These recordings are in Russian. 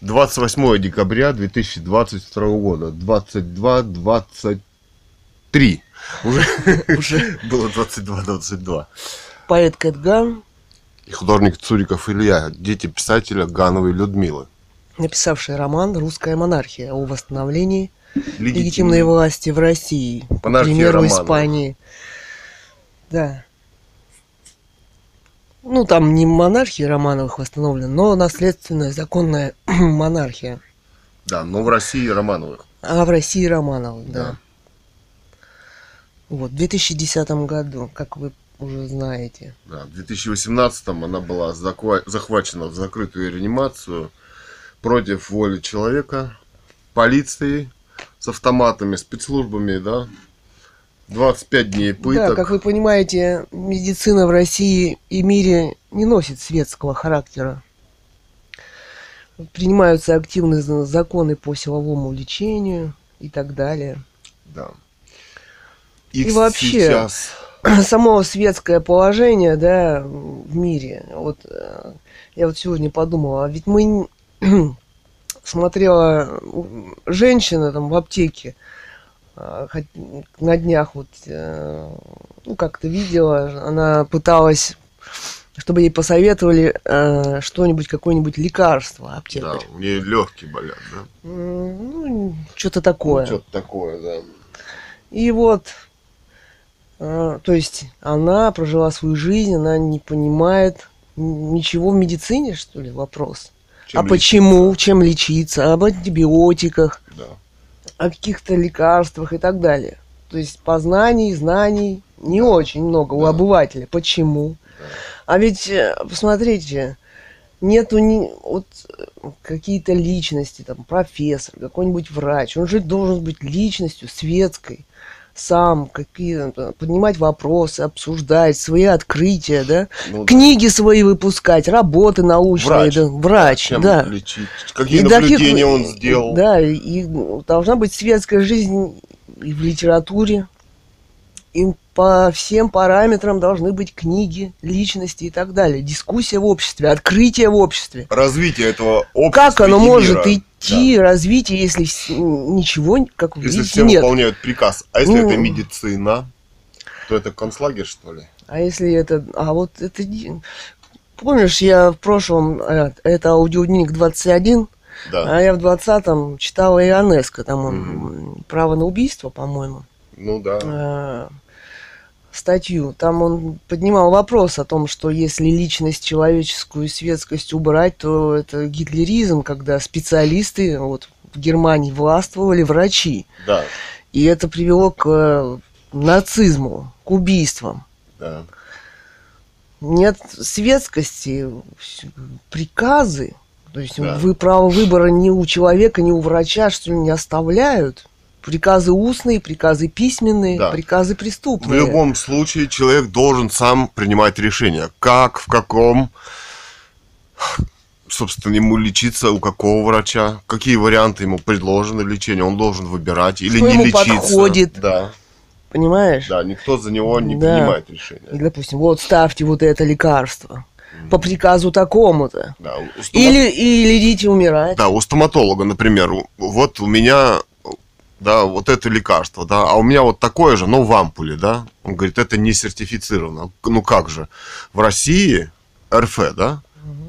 28 декабря 2022 года. 22-23. Уже, Уже. было 22-22. Поэт Кэтган, И художник Цуриков Илья, дети писателя Гановой Людмилы. написавший роман «Русская монархия» о восстановлении Легитимной легитимной власти в России, Монархия примеру Романовых. Испании. Да. Ну, там не монархия Романовых восстановлена, но наследственная законная монархия. Да, но в России Романовых. А в России Романовых, да. Да. Вот, в 2010 году, как вы уже знаете. Да, в 2018 она была захвачена в закрытую реанимацию против воли человека, полицией с автоматами, спецслужбами, да. 25 дней пыток. Да, как вы понимаете, медицина в России и мире не носит светского характера. Принимаются активные за- законы по силовому лечению и так далее. Да. И вообще- сейчас... Само светское положение, да, в мире. Вот э, я вот сегодня подумала, а ведь мы смотрела женщина там в аптеке на днях вот э, ну как-то видела, она пыталась чтобы ей посоветовали э, что-нибудь, какое-нибудь лекарство Да, аптекарь. у нее легкие болят, да. Ну, что-то такое. Что-то такое, да. И вот, э, то есть она прожила свою жизнь, она не понимает ничего в медицине, что ли, вопрос. Чем а почему, чем лечиться, об антибиотиках, Да. О каких-то лекарствах и так далее. То есть познаний, знаний не очень много у Да. обывателя. Почему? Да. А ведь, э, посмотрите, нету ни, вот э, какие-то личности, там, профессор, какой-нибудь врач. Он же должен быть личностью светской. Сам какие поднимать вопросы, обсуждать свои открытия, да, Ну, да. книги свои выпускать, работы научные, Врач. да, врач, Чем да. лечить? Какие И таких- наблюдения он сделал? Да, и, и должна быть светская жизнь и в литературе. И по всем параметрам должны быть книги, личности и так далее. Дискуссия в обществе, открытие в обществе. Развитие этого общества Как оно может мира. идти, развитие, если ничего, как вы Если видите, все нет? выполняют приказ. А если Ну. это медицина, то это концлагерь, что ли? А если это... А вот это... Помнишь, я в прошлом... э, Это аудиодневник 21, Да. а я в 20-м читала Ионеско, там он м, «Право на убийство», по-моему. Ну да. э, статью. Там он поднимал вопрос о том, что если личность человеческую светскость убрать, то это гитлеризм, когда специалисты вот, в Германии властвовали врачи. Да. И это привело к э, нацизму, к убийствам. Да. Нет светскости, приказы. То есть Да. вы право выбора ни у человека, ни у врача, что ли, не оставляют. Приказы устные, приказы письменные, Да. приказы В преступные. любом случае человек должен сам принимать решение, как, в каком, собственно, ему лечиться, у какого врача, какие варианты ему предложены лечения, он должен выбирать или Что не ему лечиться. подходит. Да, Понимаешь? да, никто за него не Да. принимает И, решения. допустим, вот ставьте вот это лекарство по приказу такому-то. Да, у стома- Или, или идите умирать. Да, у стоматолога, например, вот у меня, да, вот это лекарство, да, а у меня вот такое же, но в ампуле, да. Он говорит, это не сертифицировано. Ну как же? В России, РФ, да,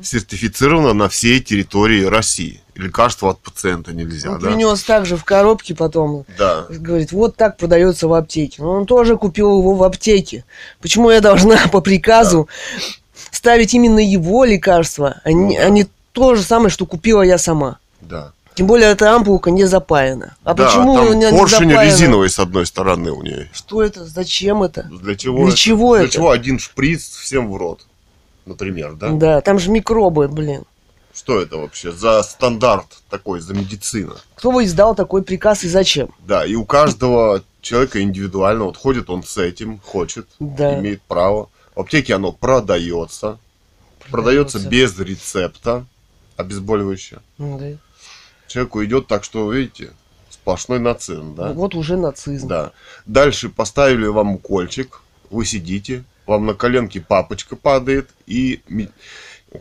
сертифицировано на всей территории России. Лекарство от пациента нельзя, Он да. принес также в коробке потом. Да. Говорит, вот так продается в аптеке. Но он тоже купил его в аптеке. Почему я должна по приказу ставить именно его лекарство, а, Ну не, да. а не то же самое, что купила я сама? Да. Тем более эта ампулка не запаяна. А да, почему там у поршень не запаяна? резиновый с одной стороны у нее. Что это? Зачем это? Для чего Для это? чего Для это? чего один шприц всем в рот, например, да? Да, там же микробы, блин. Что это вообще за стандарт такой, за медицина? Кто бы издал такой приказ и зачем? Да, и у каждого человека индивидуально, вот ходит он с этим, хочет, Да. имеет право. В аптеке оно продается, продается без рецепта, обезболивающее. Ну, да. Человеку идет так, что, видите, сплошной нацизм, да? Вот уже нацизм. Да. Дальше поставили вам укольчик, вы сидите, вам на коленке папочка падает, и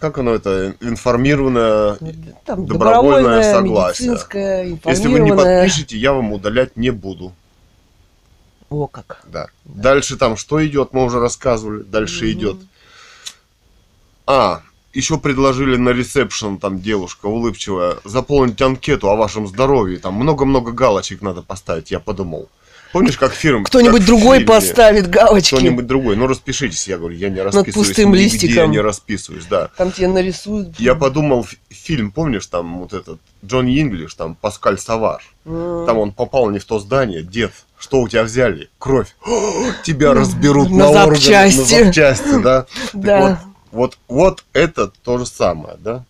как оно это, информированное, Там Добровольное добровольное, согласие. если вы не подпишете, я вам удалять не буду. О, как. Да. Дальше там что идет, мы уже рассказывали. Дальше Мгм. идет. А, еще предложили на ресепшн, там девушка улыбчивая, заполнить анкету о вашем здоровье. Там много-много галочек надо поставить, я подумал. Помнишь, как фильм? Кто-нибудь как другой фильме? поставит галочки. Кто-нибудь другой. Ну, распишитесь. Я говорю, я не расписываюсь. пустым нигде листиком. Я не расписываюсь, да. Там тебе нарисуют. Я подумал, фильм, помнишь, там вот этот, Джонни Инглиш, там Паскаль Савар. М. Там он попал не в то здание. Дед, что у тебя взяли? Кровь. О, тебя разберут На на, органы, запчасти. на запчасти, да. Так Да. Вот, вот, вот это то же самое, да?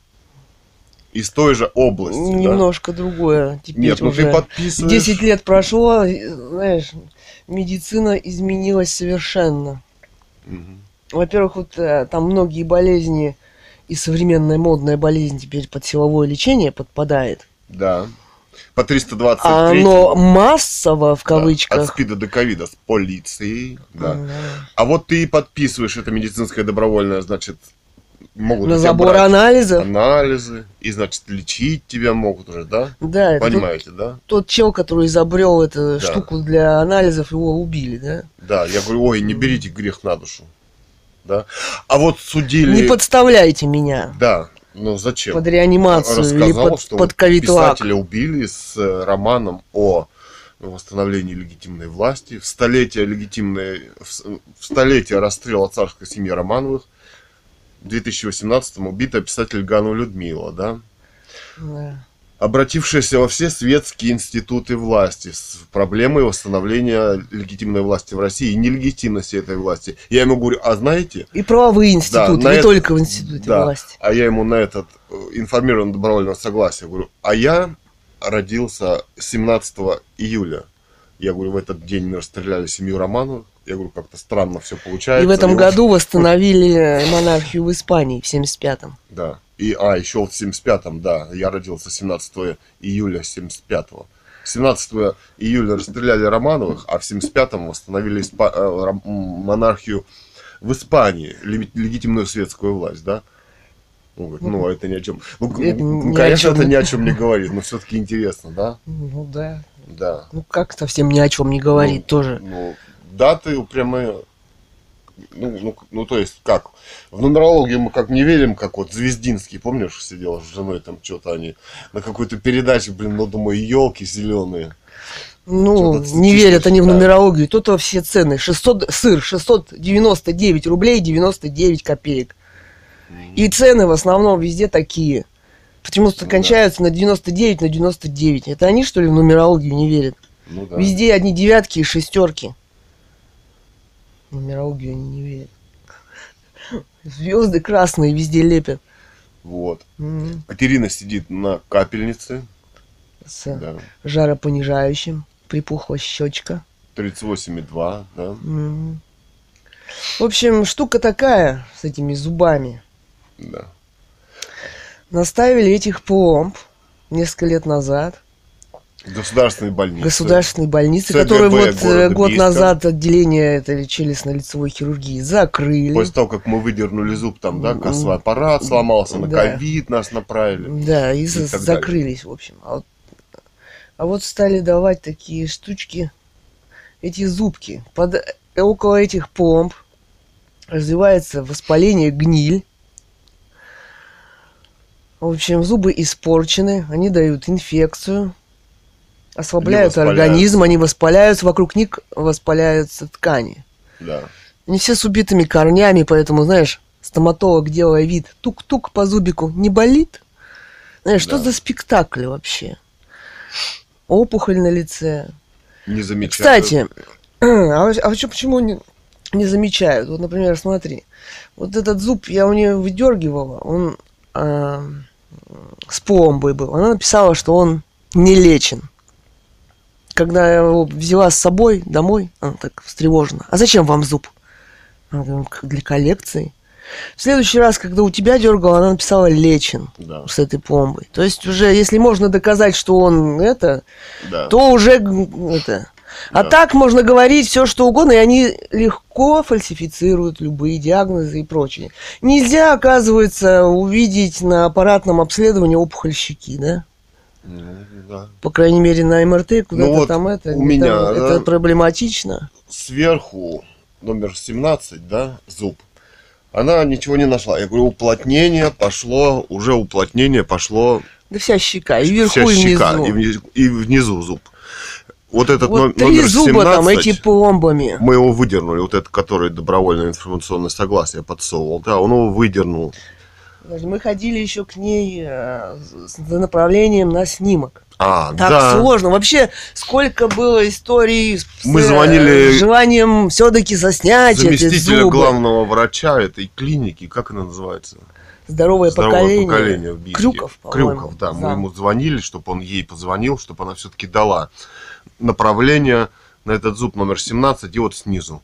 Из той же области, да? Немножко другое. Теперь Нет, ну уже ты подписываешь. 10 лет прошло, знаешь, медицина изменилась совершенно. Мгм. Во-первых, вот э, там многие болезни и современная модная болезнь теперь под силовое лечение подпадает. Да. По 323 А оно массово, в да, От кавычках. СПИДа до ковида с полицией, да. М, А вот ты подписываешь это медицинское добровольное, значит, могут На забор брать анализов. анализы, и, значит, лечить тебя могут уже, да? Да, это тот, Понимаете, да? тот чел, который изобрел эту Да. штуку для анализов, его убили, да? Да, я говорю, ой, не берите грех на душу. Да. А вот судили... Не подставляйте меня Да, ну зачем? под реанимацию или Рассказал, под, что под ковид-лак. писателя убили с э, романом о восстановлении легитимной власти, в столетие легитимной, в столетие расстрела царской семьи Романовых, в 2018-м убита писатель Гану Людмила, да, Да. Обратившаяся во все светские институты власти с проблемой восстановления легитимной власти в России и нелегитимности этой власти. Я ему говорю, а знаете, И правовые институты, на не это- только в институте да, власти. а я ему на этот э, информированно добровольного согласия говорю, а я родился 17 июля. Я говорю, в этот день мы расстреляли семью Романовых. Я говорю, как-то странно все получается. И в этом вот- году восстановили монархию в Испании в 75-м. Да. И, а, еще в 75-м, да. Я родился 17 июля 75-го. 17 июля расстреляли Романовых, а в 75-м восстановили испа- э, монархию в Испании, леги- легитимную светскую власть, да? Он говорит, ну, это ни о чем. Ну, Это ну, о конечно, чем. это ни о чем не говорит, но все-таки интересно, да? Ну да. Да. Ну как совсем ни о чем не говорит Ну, тоже. Ну, даты прямо... Ну, ну, ну, то есть, как? В нумерологию мы как не верим, как вот Звездинский, помнишь, сидел с женой, там что-то они на какой-то передаче, блин, ну, думаю, елки зеленые. Ну, не верят они в да. нумерологию. Тут все цены. 600, сыр 699 рублей 99 копеек. И цены в основном везде такие. Почему что Ну да. кончаются на 99, на 99. Это они, что ли, в нумерологию не верят? Ну, да. Везде одни девятки и шестерки. Нумерологию они не верят. Звезды красные везде лепят. Вот. М, Катерина сидит на капельнице, С да, жаропонижающим. Припухла щечка. 38,2, да. М. В общем, штука такая с этими зубами. Да. Наставили этих пломб несколько лет назад Государственной больницы. государственной больнице, ЦГБ которые вот э, год Бийска. назад отделение этой челюстно-лицевой хирургии закрыли. После того, как мы выдернули зуб, там, да, кассовый аппарат сломался, на да. ковид нас направили. Да, и, И закрылись, в общем. А вот, а вот стали давать такие штучки, эти зубки. Под, э, около этих пломб развивается воспаление, гниль. В общем, зубы испорчены, они дают инфекцию, ослабляют организм, они воспаляются, вокруг них воспаляются ткани. Да. Они все с убитыми корнями, поэтому, знаешь, стоматолог, делая вид, тук-тук по зубику, не болит? Знаешь, что Да. за спектакль вообще? Опухоль на лице. Не замечаю. Кстати, а, вообще- а вообще почему не, не замечают? Вот, например, смотри, вот этот зуб я у нее выдергивала, он а, с пломбой был. Она написала, что он не лечен. Когда я его взяла с собой домой, она так встревожена. А зачем вам зуб? Она говорит, «Как для коллекции. В следующий раз, когда у тебя дергала, она написала лечен Да, с этой пломбой. То есть уже, если можно доказать, что он это, да. то уже это А Да. так можно говорить все, что угодно, и они легко фальсифицируют любые диагнозы и прочее. Нельзя, оказывается, увидеть на аппаратном обследовании опухоль щеки, да? Ну, да. По крайней мере, на МРТ куда-то вот там это. у меня, это да. проблематично. Сверху номер 17, да, зуб. Она ничего не нашла. Я говорю, уплотнение пошло, уже уплотнение пошло Да вся щека, и вверху, вся и внизу. щека, и, вниз- и внизу зуб. Вот этот вот но- три номер зуба 17, там, эти пломбами. мы его выдернули, вот этот, который добровольное информационное согласие подсовывал, да, он его выдернул. Мы ходили еще к ней э, с за направлением на снимок. А, Так да. сложно. Вообще, сколько было историй с, Мы э, звонили желанием все-таки заснять эти Заместителя зубы. главного врача этой клиники, как она называется? Здоровое, Здоровое поколение. поколение в Бийске. Крюков, по-моему. Крюков, да. Мы Зам. ему звонили, чтобы он ей позвонил, чтобы она все-таки дала направление на этот зуб номер 17 и вот снизу.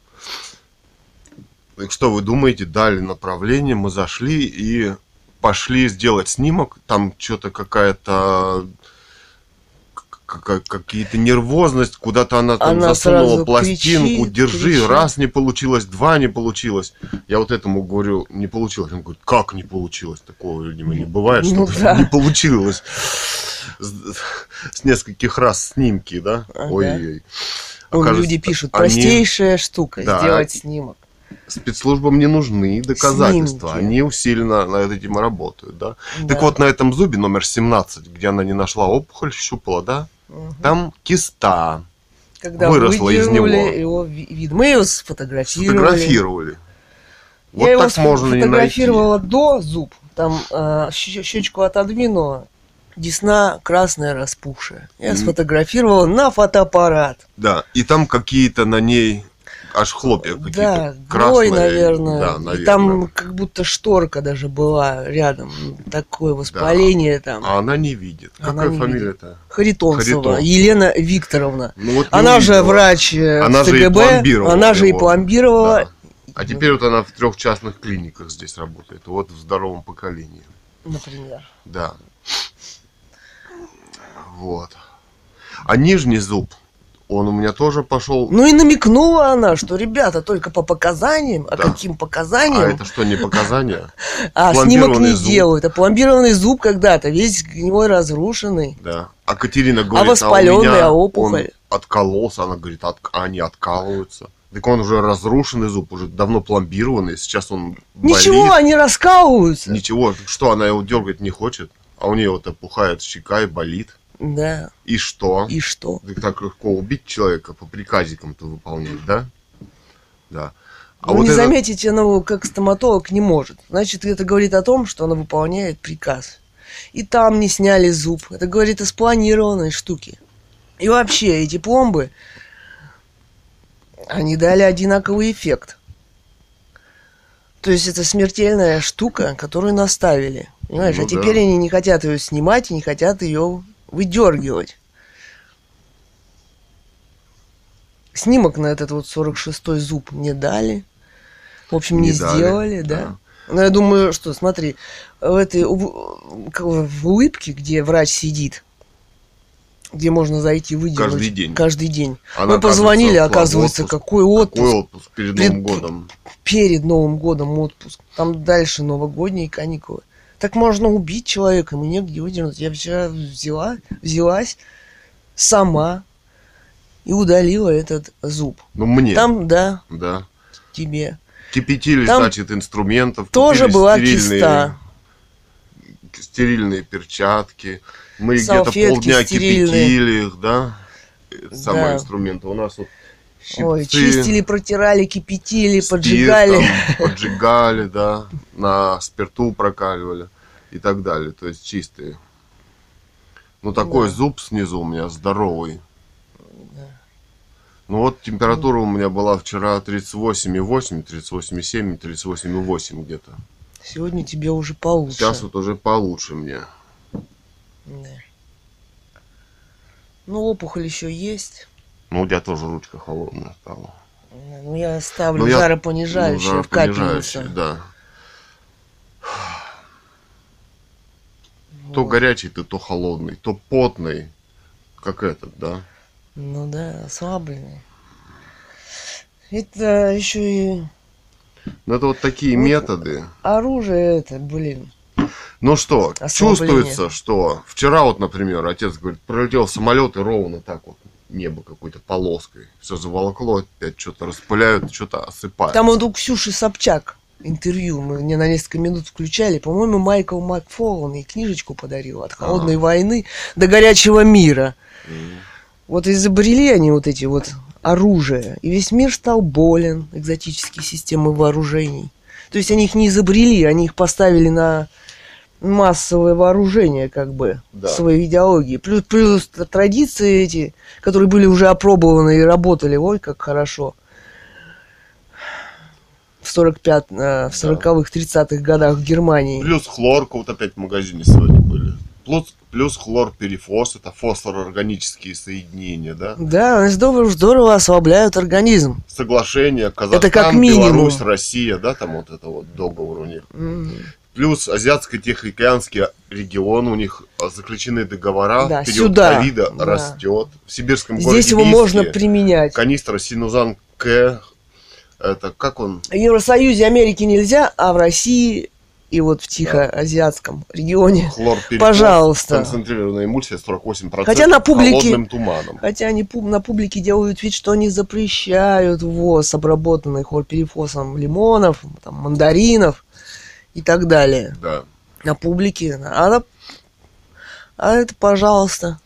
И что вы думаете, дали направление, мы зашли и пошли сделать снимок. Там что-то какая-то какая- какие-то нервозность, куда-то она там Она засунула пластинку, кричит, держи, кричит. раз не получилось, два не получилось. Я вот этому говорю, не получилось. Он говорит, как не получилось? Такого, видимо, не бывает, Ну что да. не получилось. С, с нескольких раз снимки, да? Ага. Ой-ой. Вон Окажется, люди пишут, они- простейшая штука, Да. сделать снимок. Спецслужбам не нужны доказательства. Снимки. Они усиленно над этим работают, да? Да. Так вот, на этом зубе номер 17, где она не нашла опухоль, щупала, да? Мгм. Там киста. Когда выросла из него. его ви- вид. Мы ее сфотографировали. Сфотографировали. Вот Я его так можно не найти. сфотографировала до зуб. Там а, щ- щечку отодвинула. Десна красная распухшая. Я сфотографировала на фотоаппарат. Да, и там какие-то на ней аж хлопья Да, какие-то гной, красные. наверное. Да, И наверное. там как будто шторка даже была рядом. Такое воспаление там. А она не видит. Она Какая не фамилия-то? Харитонцева. Харитонцева. Елена Викторовна. Ну, вот Она же увидела. врач э, Она в же и ТГБ, пломбировала она же и его. пломбировала. Да. А теперь вот она в трех частных клиниках здесь работает. Вот в здоровом поколении. Например. Да. Вот. А нижний зуб, он у меня тоже пошел. Ну и намекнула она, что ребята только по показаниям. А Да. каким а показаниям? это что, не показания? А, снимок не зуб. делают. А пломбированный зуб когда-то весь гнилой разрушенный. Да. А Катерина говорит, воспаленная у меня опухоль? он откололся. Она говорит, от, они откалываются. Так он уже разрушенный зуб, уже давно пломбированный. Сейчас он болит. Ничего, они раскалываются. Ничего, что она его дергать не хочет, а у нее вот опухает щека и болит. Да. И что? И что? Так, легко убить человека по приказикам-то выполнять, да? Да. А Вы вот не это- заметите, она как стоматолог не может. Значит, это говорит о том, что она выполняет приказ. И там не сняли зуб. Это говорит о спланированной штуке. И вообще, эти пломбы, они дали одинаковый эффект. То есть это смертельная штука, которую наставили. Понимаешь, Ну а теперь да. они не хотят ее снимать и не хотят ее выдергивать. Снимок на этот вот 46-й зуб не дали. В общем, не, Не дали, сделали, да. Но я думаю, что, смотри, в этой в улыбке, где врач сидит, где можно зайти выдернуть Каждый день. каждый день. Она, Мы позвонили, оказывается, в какой отпуск. Какой отпуск перед Пред- Новым годом? Перед Новым годом отпуск. Там дальше новогодние каникулы. Так можно убить человека, ему негде выдернуть. Я вчера взяла, взялась сама и удалила этот зуб. Ну, мне. Там, да, Да. тебе. Кипятили, Там значит, инструментов. тоже была стерильные- киста. Стерильные перчатки. Мы где-то полдня стерильные. кипятили их, да? Это Самые Да. инструменты. У нас вот Ой, чистили, протирали, кипятили, спиртом поджигали. Поджигали, да. На спирту прокаливали и так далее. То есть чистые. Ну, такой Да. зуб снизу у меня здоровый. Ну вот температура у меня была вчера 38,8, 38,7, 38,8 где-то. Сегодня тебе уже получше. Сейчас вот уже получше мне. Да. Ну, опухоль еще есть. Ну, у тебя тоже ручка холодная стала. Ну, я ставлю Ну, жаропонижающее Ну, в капельницу. да. То Вот. горячий ты, то холодный, то потный. Как этот, да? Ну да, ослабленные. Это еще и Ну, это вот такие Вот. методы. оружие это, блин. Ну что, Ослабление. чувствуется, что вчера вот, например, отец говорит, пролетел самолет и ровно так вот небо какой-то полоской. Все заволокло, опять что-то распыляют, что-то осыпают. Там вот у Ксюши Собчак интервью мы не на несколько минут включали. По-моему, Майкл Макфоллан ей книжечку подарил от холодной войны до горячего мира. М. Вот изобрели они вот эти вот оружия, и весь мир стал болен экзотические системы вооружений. То есть они их не изобрели, они их поставили на массовое вооружение, как бы, Да. своей идеологии. Плюс, плюс традиции эти, которые были уже опробованы и работали, ой, как хорошо. В 45 э, в 40-х, 30-х годах в Германии. Плюс хлорка, вот опять в магазине сегодня были. Плюс, плюс хлорперифос, это фосфорорганические соединения, да? Да, они здорово, здорово ослабляют организм. Соглашение Казахстан, Это как минимум. Беларусь, Россия, да, там вот это вот договор у них. М. Плюс Азиатско-Тихоокеанский регион, у них а, заключены договора, Да, период сюда, ковида да. растет. В сибирском Здесь городе его можно Бийске применять. канистра Синузан К, это как он? В Евросоюзе Америки нельзя, а в России и вот в Тихоазиатском регионе. Хлорперифос, Пожалуйста. концентрированная эмульсия 48%. Хотя на публике- Холодным туманом. Хотя они на публике делают вид, что они запрещают ввоз обработанных хлорперифосом лимонов, там, мандаринов и так далее. Да. На публике. А, на- а это, пожалуйста.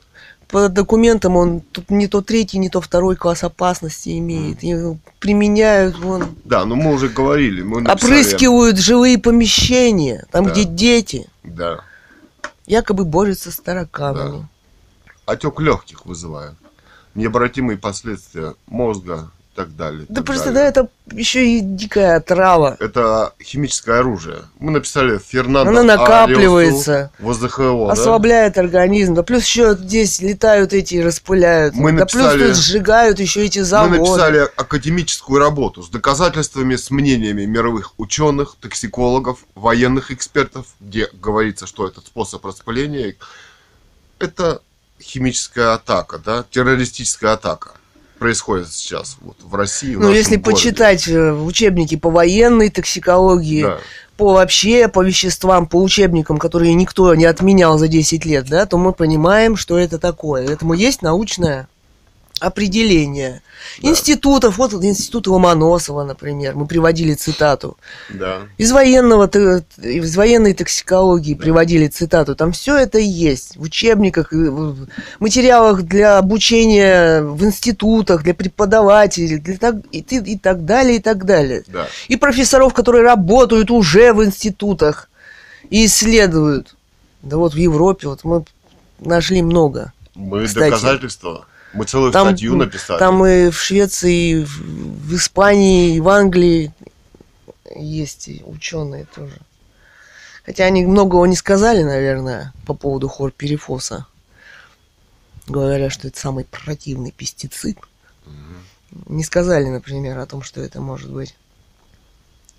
По документам он тут не то третий, не то второй класс опасности имеет. И применяют вон Да, но мы уже говорили. Мы написали- опрыскивают жилые помещения, там, Да. где дети Да. якобы борются с тараканами. Отек легких вызывает. Необратимые последствия мозга так далее. Да, так просто, да, далее. это еще и дикая трава. Это химическое оружие. Мы написали Фернандо Она накапливается. Ариусу, ВЗХО, да? Ослабляет организм. Да плюс еще здесь летают эти и распыляют. Мы да написали- плюс тут сжигают еще эти Мы заводы. написали академическую работу с доказательствами, с мнениями мировых ученых, токсикологов, военных экспертов, где говорится, что этот способ распыления – это химическая атака, да, террористическая атака. Происходит сейчас вот в России. в Ну, если городе. почитать э, учебники по военной токсикологии, Да. по вообще, по веществам, по учебникам, которые никто не отменял за 10 лет, да, то мы понимаем, что это такое. Этому есть научное определение. Да. Институтов, вот институт Ломоносова, например, мы приводили цитату. Да. Из военного, из военной токсикологии приводили цитату. Там все это есть в учебниках, в материалах для обучения в институтах, для преподавателей, для так, и, и так далее, и так далее. Да. И профессоров, которые работают уже в институтах и исследуют. Да вот в Европе вот мы нашли много. Мы Кстати, доказательства. Мы целую Там, статью написали. там и в Швеции, и в, Испании, и в Англии есть ученые тоже. Хотя они многого не сказали, наверное, по поводу хлорперифоса. Говоря, что это самый противный пестицид. Не сказали, например, о том, что это может быть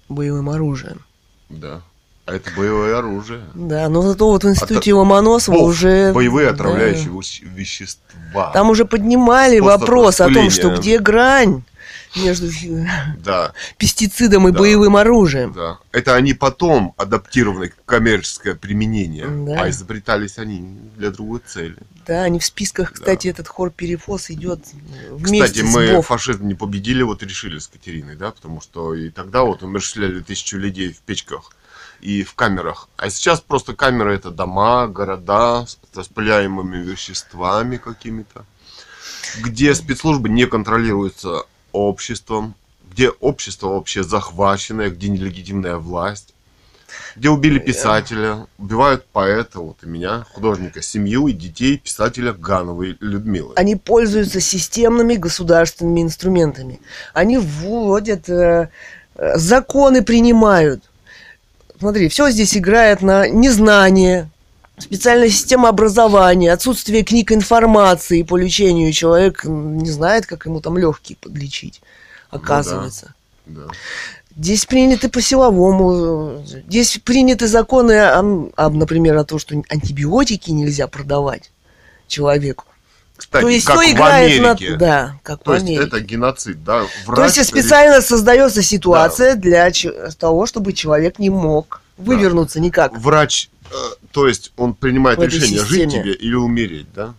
боевым оружием. Да. А это боевое оружие. Да, но зато вот в институте Ото- Ломоносова Бог, уже... Боевые да, отравляющие вещ- вещества. Там уже поднимали Способ вопрос о том, что где грань между Да, пестицидом и Да. боевым оружием. да. Это они потом адаптированы к коммерческое применение. Да. А изобретались они для другой цели. Да, они в списках, кстати, этот хор перефос идет вместе Кстати, мы БОФ. фашизм не победили, вот решили с Катериной, да, потому что и тогда вот умерщвляли тысячу людей в печках и в камерах. А сейчас просто камеры это дома, города с распыляемыми веществами какими-то, где спецслужбы не контролируются обществом, где общество вообще захваченное, где нелегитимная власть, где убили писателя, убивают поэта, вот и меня, художника, семью и детей писателя Гановой Людмилы. Они пользуются системными государственными инструментами. Они вводят, э, э, законы принимают. Смотри, все здесь играет на незнание, специальная система образования, отсутствие книг информации по лечению. Человек не знает, как ему там легкие подлечить, Ну оказывается. Да. Здесь приняты по силовому. Здесь приняты законы, например, о том, что антибиотики нельзя продавать человеку. Кстати, То есть как кто в играет Америке. на... Да, как То в есть Америке. это геноцид, да? То есть Врач специально создается ситуация для че- того, чтобы человек не мог вывернуться никак. Врач, э, то есть он принимает В решение, жить системе. тебе или умереть, да?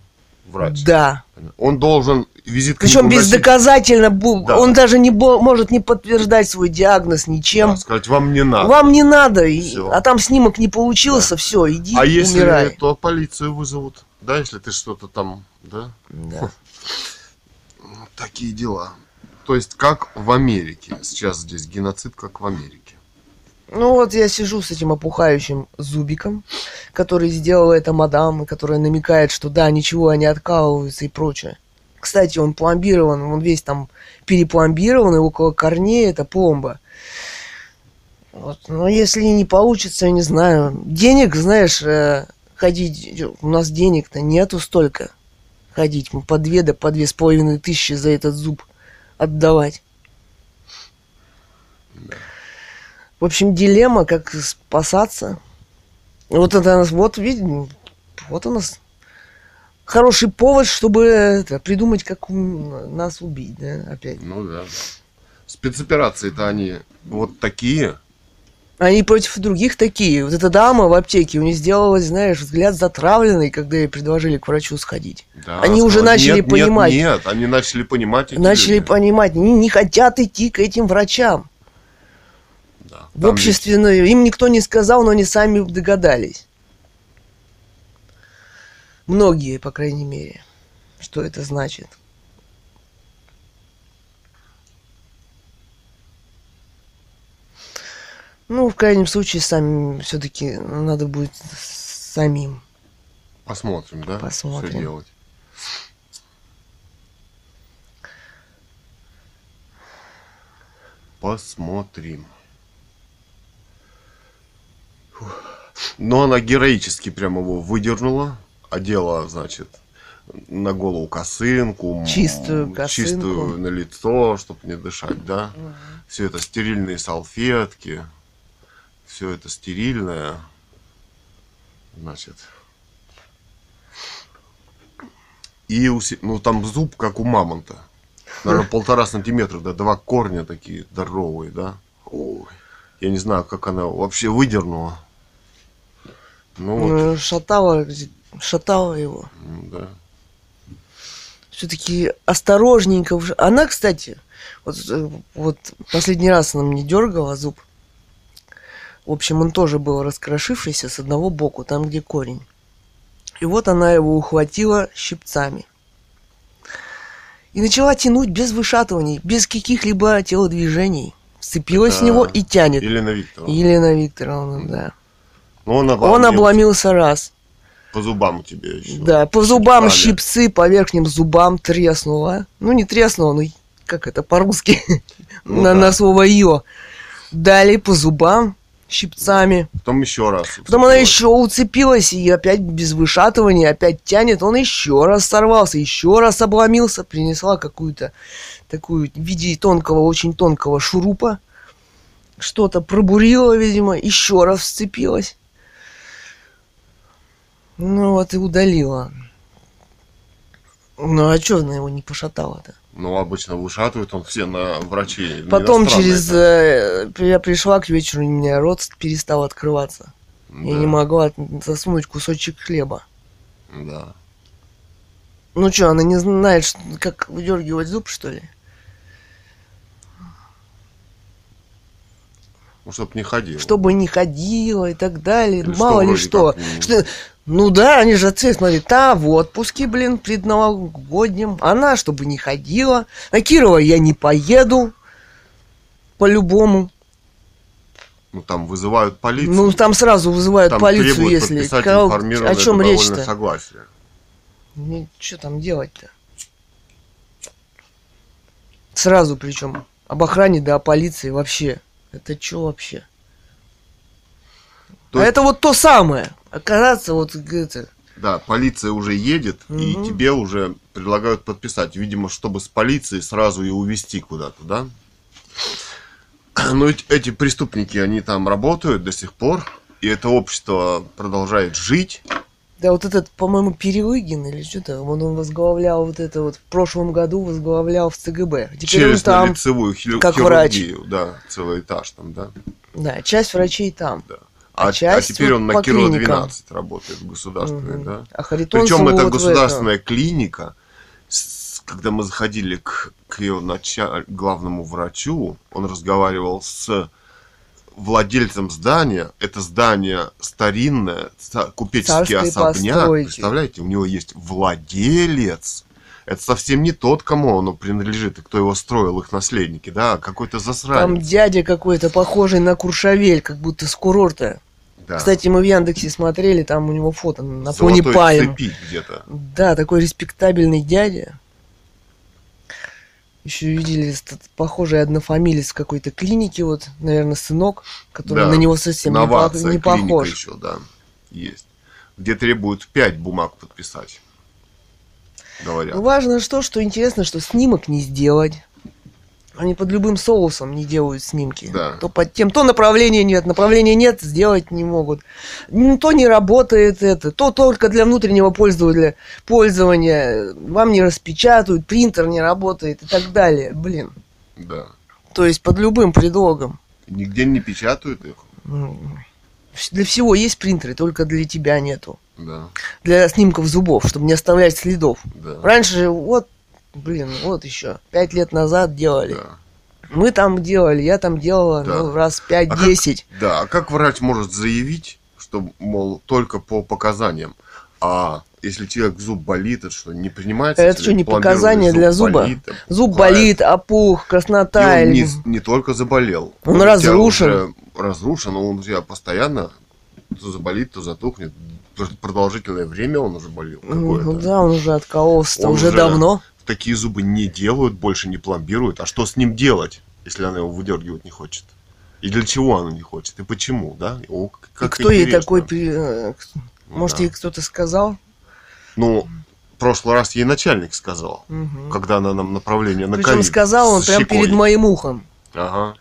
Врач. Да. Он должен визит Причем книгу носить, бездоказательно, бу- Да. он даже не может не подтверждать свой диагноз ничем. да, сказать, вам не надо. Вам не надо, и- а там снимок не получился, все, иди, а если умирай. то полицию вызовут, да, если ты что-то там, да? Да. Вот Такие дела. То есть как в Америке. Сейчас здесь геноцид, как в Америке. Ну вот я сижу с этим опухающим зубиком, который сделала эта мадам, которая намекает, что да, ничего, они откалываются и прочее. Кстати, он пломбирован, он весь там перепломбирован, и около корней это пломба. Вот. Но если не получится, я не знаю. Денег, знаешь, э, ходить, у нас денег-то нету столько ходить. Мы по две, да по две с половиной тысячи за этот зуб отдавать. В общем, дилемма, как спасаться. Вот это, нас- вот видим, вот у нас хороший повод, чтобы это, придумать, как нас убить, да, опять. Ну да. Спецоперации-то они вот такие. Они против других такие. Вот эта дама в аптеке, у нее сделалось, знаешь, взгляд затравленный, когда ей предложили к врачу сходить. Да, Они уже начали «Нет, понимать. Нет, нет, они начали понимать. эти Начали люди. понимать, они не хотят идти к этим врачам. Да. В обществе, ну, им никто не сказал, но они сами догадались. Многие, по крайней мере, что это значит. Ну, в крайнем случае, сами все-таки надо будет самим. Посмотрим, да? Посмотрим. Что делать. Посмотрим. Но она героически прямо его выдернула, одела, значит, на голову косынку, Чистую косынку. чистую на лицо, чтобы не дышать, да. Все это стерильные салфетки, все это стерильное, значит. И у ну там зуб как у мамонта, наверное полтора сантиметра, да, два корня такие здоровые, да. Ой, я не знаю, как она вообще выдернула. Ну вот, Ну, шатала, шатала его. да. все-таки осторожненько. Она, кстати, вот, э, вот последний раз она мне дергала зуб. В общем, он тоже был раскрошившийся с одного боку, там, где корень. И вот она его ухватила щипцами. И начала тянуть без вышатываний, без каких-либо телодвижений. Вцепилась в Это него и тянет. Елена Викторовна. Елена Викторовна, да. Ну, он Он обломился. обломился раз. По зубам тебе еще. Да, по зубам Щипцами. щипцы, по верхним зубам треснуло. Ну, не треснуло, ну, как это по-русски, Ну на, да. на слово «ё». Дали по зубам щипцами. Потом еще раз. Потом она уцепилась. еще уцепилась и опять без вышатывания, опять тянет. Он еще раз сорвался, еще раз обломился. Принесла какую-то такую в виде тонкого, очень тонкого шурупа. Что-то пробурила, видимо, еще раз вцепилась. Ну вот и удалила. Ну а что она его не пошатала-то? Ну, обычно вышатывают он все на врачей. Потом через... э, я пришла к вечеру, у меня рот перестал открываться. Я Да, не могла засунуть кусочек хлеба. Да. Ну что, она не знает, как выдергивать зуб, что ли? Ну, чтоб не ходил. Чтобы не ходила и так далее. Или Мало что ли что. как, что. Ну да, они же отцы, смотри, та в отпуске, блин, предновогоднем. Она, чтобы не ходила. На Кирова я не поеду. По-любому. Ну, там вызывают полицию. Ну, там сразу вызывают Там полицию, если... Кого- О чем речь-то? согласие. Что там делать-то? Сразу причем. Об охране, да о полиции вообще. Это что вообще? То а есть- это вот то самое. Оказаться вот это. Да, полиция уже едет, и Мгм. тебе уже предлагают подписать. Видимо, чтобы с полицией сразу и увезти куда-то, да? Но ведь эти преступники, они там работают до сих пор, и это общество продолжает жить, Да, вот этот, по-моему, Перелыгин или что-то, он, он возглавлял вот это вот, в прошлом году возглавлял в ЦГБ. Теперь он там, Челюстно-лицевую хиру- как врач. хирургию, да, целый этаж там, да. да, часть врачей там. да. А А, теперь вот он на клиникам. 12 работает в государственной, Мгм. да. А Причем это вот государственная клиника. С- Когда мы заходили к, к ее нача- главному врачу, он разговаривал с владельцем здания. Это здание старинное, ста- купеческий Царской особняк. постройки. Представляете, у него есть владелец. Это совсем не тот, кому оно принадлежит, и кто его строил, их наследники, да, а какой-то Там засранец. дядя какой-то, похожий на Куршавель, как будто с курорта. Да. Кстати, мы в Яндексе смотрели, там у него фото на фоне цепи где-то. Да, такой респектабельный дядя. Еще видели похожий однофамилец в какой-то клинике, вот, наверное, сынок, который Да, на него совсем не, по- Новация, не клиника похож. еще, да, есть. Где требуют пять бумаг подписать. Говорят. Ну, важно что, что интересно, что снимок не сделать. Они под любым соусом не делают снимки. Да. То под тем, то направления нет, направления нет, сделать не могут. Ну, То не работает это, то только для внутреннего пользователя, пользования. Вам не распечатают, принтер не работает и так далее. Блин. Да. То есть под любым предлогом. Нигде не печатают их. Для всего есть принтеры, только для тебя нету. Да, Для снимков зубов, чтобы не оставлять следов. да. Раньше вот, блин, вот еще, пять лет назад делали. да. Мы там делали, я там делала, Да. ну, раз А как- 5-10. Да, а как врач может заявить, что, мол, только по показаниям, а если человек зуб болит, это что, не принимается? Это что, не показания зуб для зуба? болит, Зуб пухает? болит, опух, И краснота. он или- не, не только заболел. Он разрушен. разрушен, он у тебя постоянно то заболит, то затухнет. Пр- Продолжительное время он уже болел. Ну да, он уже откололся Он уже уже- давно. Такие зубы не делают, больше не пломбируют. А что с ним делать, если она его выдергивать не хочет? И для чего она не хочет? И почему, да? О, И как кто ей интересно. такой... при- э, Ну Может, да. ей кто-то сказал? Ну, в прошлый раз ей начальник сказал, Мгм. когда она нам направление на Причем сказал он с прям щекой. перед моим ухом. Ага.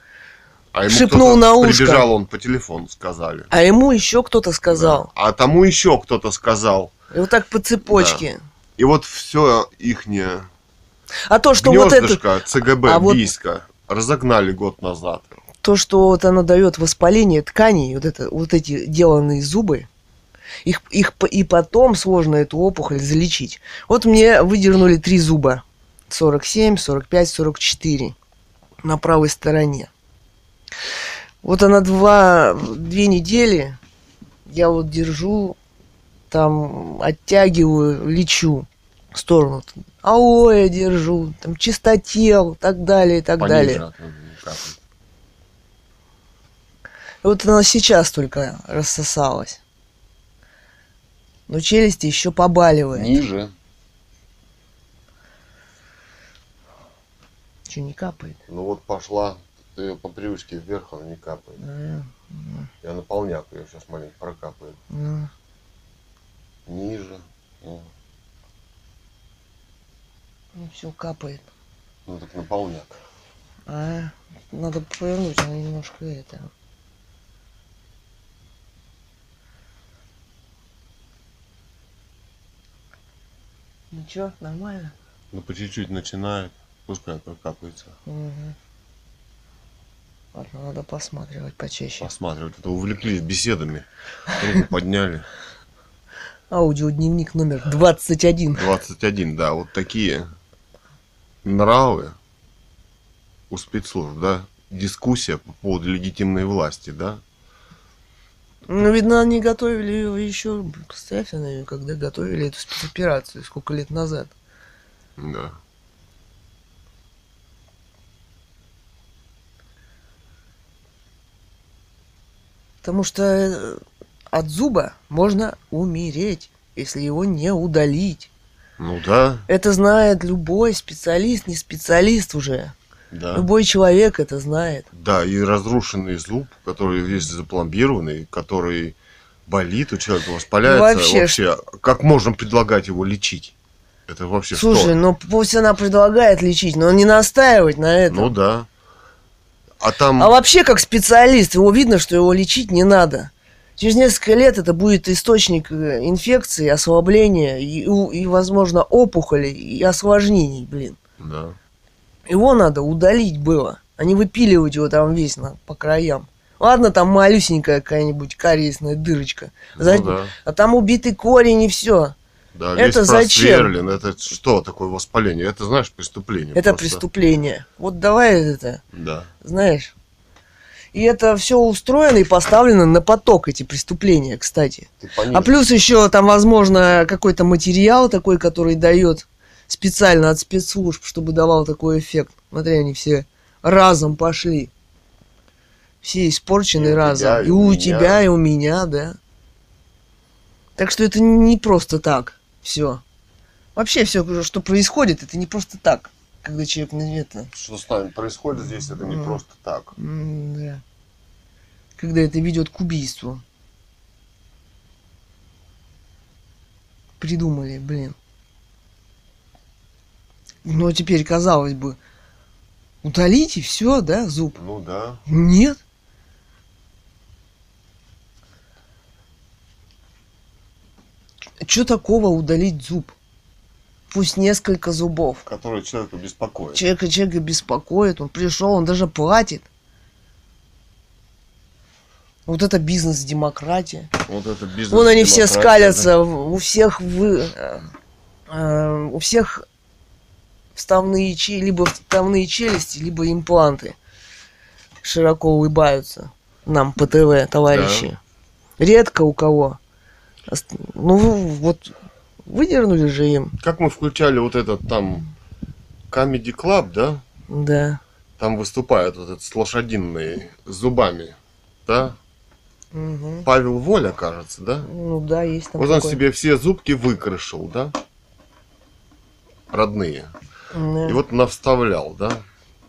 А ему Шепнул на ушко. Прибежал он по телефону, сказали. А ему еще кто-то сказал. Да. А тому еще кто-то сказал. И вот так по цепочке. И вот все ихнее А то, что вот это... гнездышко ЦГБ а вот- Бийска разогнали год назад. то, что вот оно дает воспаление тканей, вот, это, вот эти деланные зубы, их, их и потом сложно эту опухоль залечить. Вот мне выдернули три зуба. 47, 45, 44 на правой стороне. Вот она два, две недели, я вот держу, там оттягиваю, лечу в сторону. Аоэ держу, там чистотел, так далее, и так Пониже далее. от- капает. Вот она сейчас только рассосалась. Но челюсти еще побаливает. Ниже. Что, не капает? Ну вот пошла, ты её по привычке вверх, она не капает. А, Я на полняк ее сейчас маленько прокапаю. а. Ниже. Ну, Ну, все капает. ну так на полняк. А, надо повернуть, она немножко это. Ничего, нормально? Ну по чуть-чуть начинает. Пускай прокапается. Мгм. Ладно, надо посматривать почаще. Посматривать. Это увлеклись беседами. Руку подняли. Аудиодневник номер 21. 21, да, вот такие нравы у спецслужб, да, дискуссия по поводу легитимной власти, да, Ну, видно, они готовили ее еще, представь, она её когда готовили эту спецоперацию, сколько лет назад. да. Потому что э, от зуба можно умереть, если его не удалить. Ну да, Это знает любой специалист, не специалист уже. да. Любой человек это знает. Да, и разрушенный зуб, который весь запломбированный, который болит у человека, воспаляется. Вообще, Вообще, как можно предлагать его лечить? Это вообще Слушай, что? ну пусть она предлагает лечить, но не настаивать на этом. Ну да. А там... А вообще, как специалист, его видно, что его лечить не надо. Через несколько лет это будет источник э, инфекции, ослабления и, и, возможно, опухолей и осложнений, блин. Да. Его надо удалить было, а не выпиливать его там весь на, по краям. Ладно, там малюсенькая какая-нибудь кариесная дырочка. За- Ну да. А там убитый корень и все. Да, Это весь зачем? Это что такое воспаление? Это, знаешь, преступление. Это просто. преступление. Вот давай это, Да. знаешь. И это все устроено и поставлено на поток, эти преступления, кстати. А плюс еще там, возможно, какой-то материал такой, который дает специально от спецслужб, чтобы давал такой эффект. Смотри, они все разом пошли. Все испорчены И разом. тебя, и у у меня. тебя, и у меня, да. Так что это не просто так. Все. Вообще все, что происходит, это не просто так. Когда человек на это. Что с нами происходит здесь, это не просто так. м, да. Когда это ведет к убийству. Придумали, блин. А теперь, казалось бы, удалите все, да, зуб? Ну да. Нет. Что такого удалить зуб? Пусть несколько зубов. Который человека беспокоит. Человека, человека беспокоит, он пришел, он даже платит. Вот это бизнес-демократия. Вот это бизнес. Вон они все скалятся, в- у всех вы, э, э, у всех вставные челюсти, либо вставные челюсти, либо импланты широко улыбаются нам по ТВ, товарищи. Редко у кого. Ну, вот выдернули же им, да. Как мы включали вот этот там Comedy Club, да? да. Там выступает вот этот с лошадиной с зубами, да? Мгм. Павел Воля, кажется, да? Ну да, есть там Вот он себе все зубки выкрашил, да? Родные. Да, И вот навставлял, да?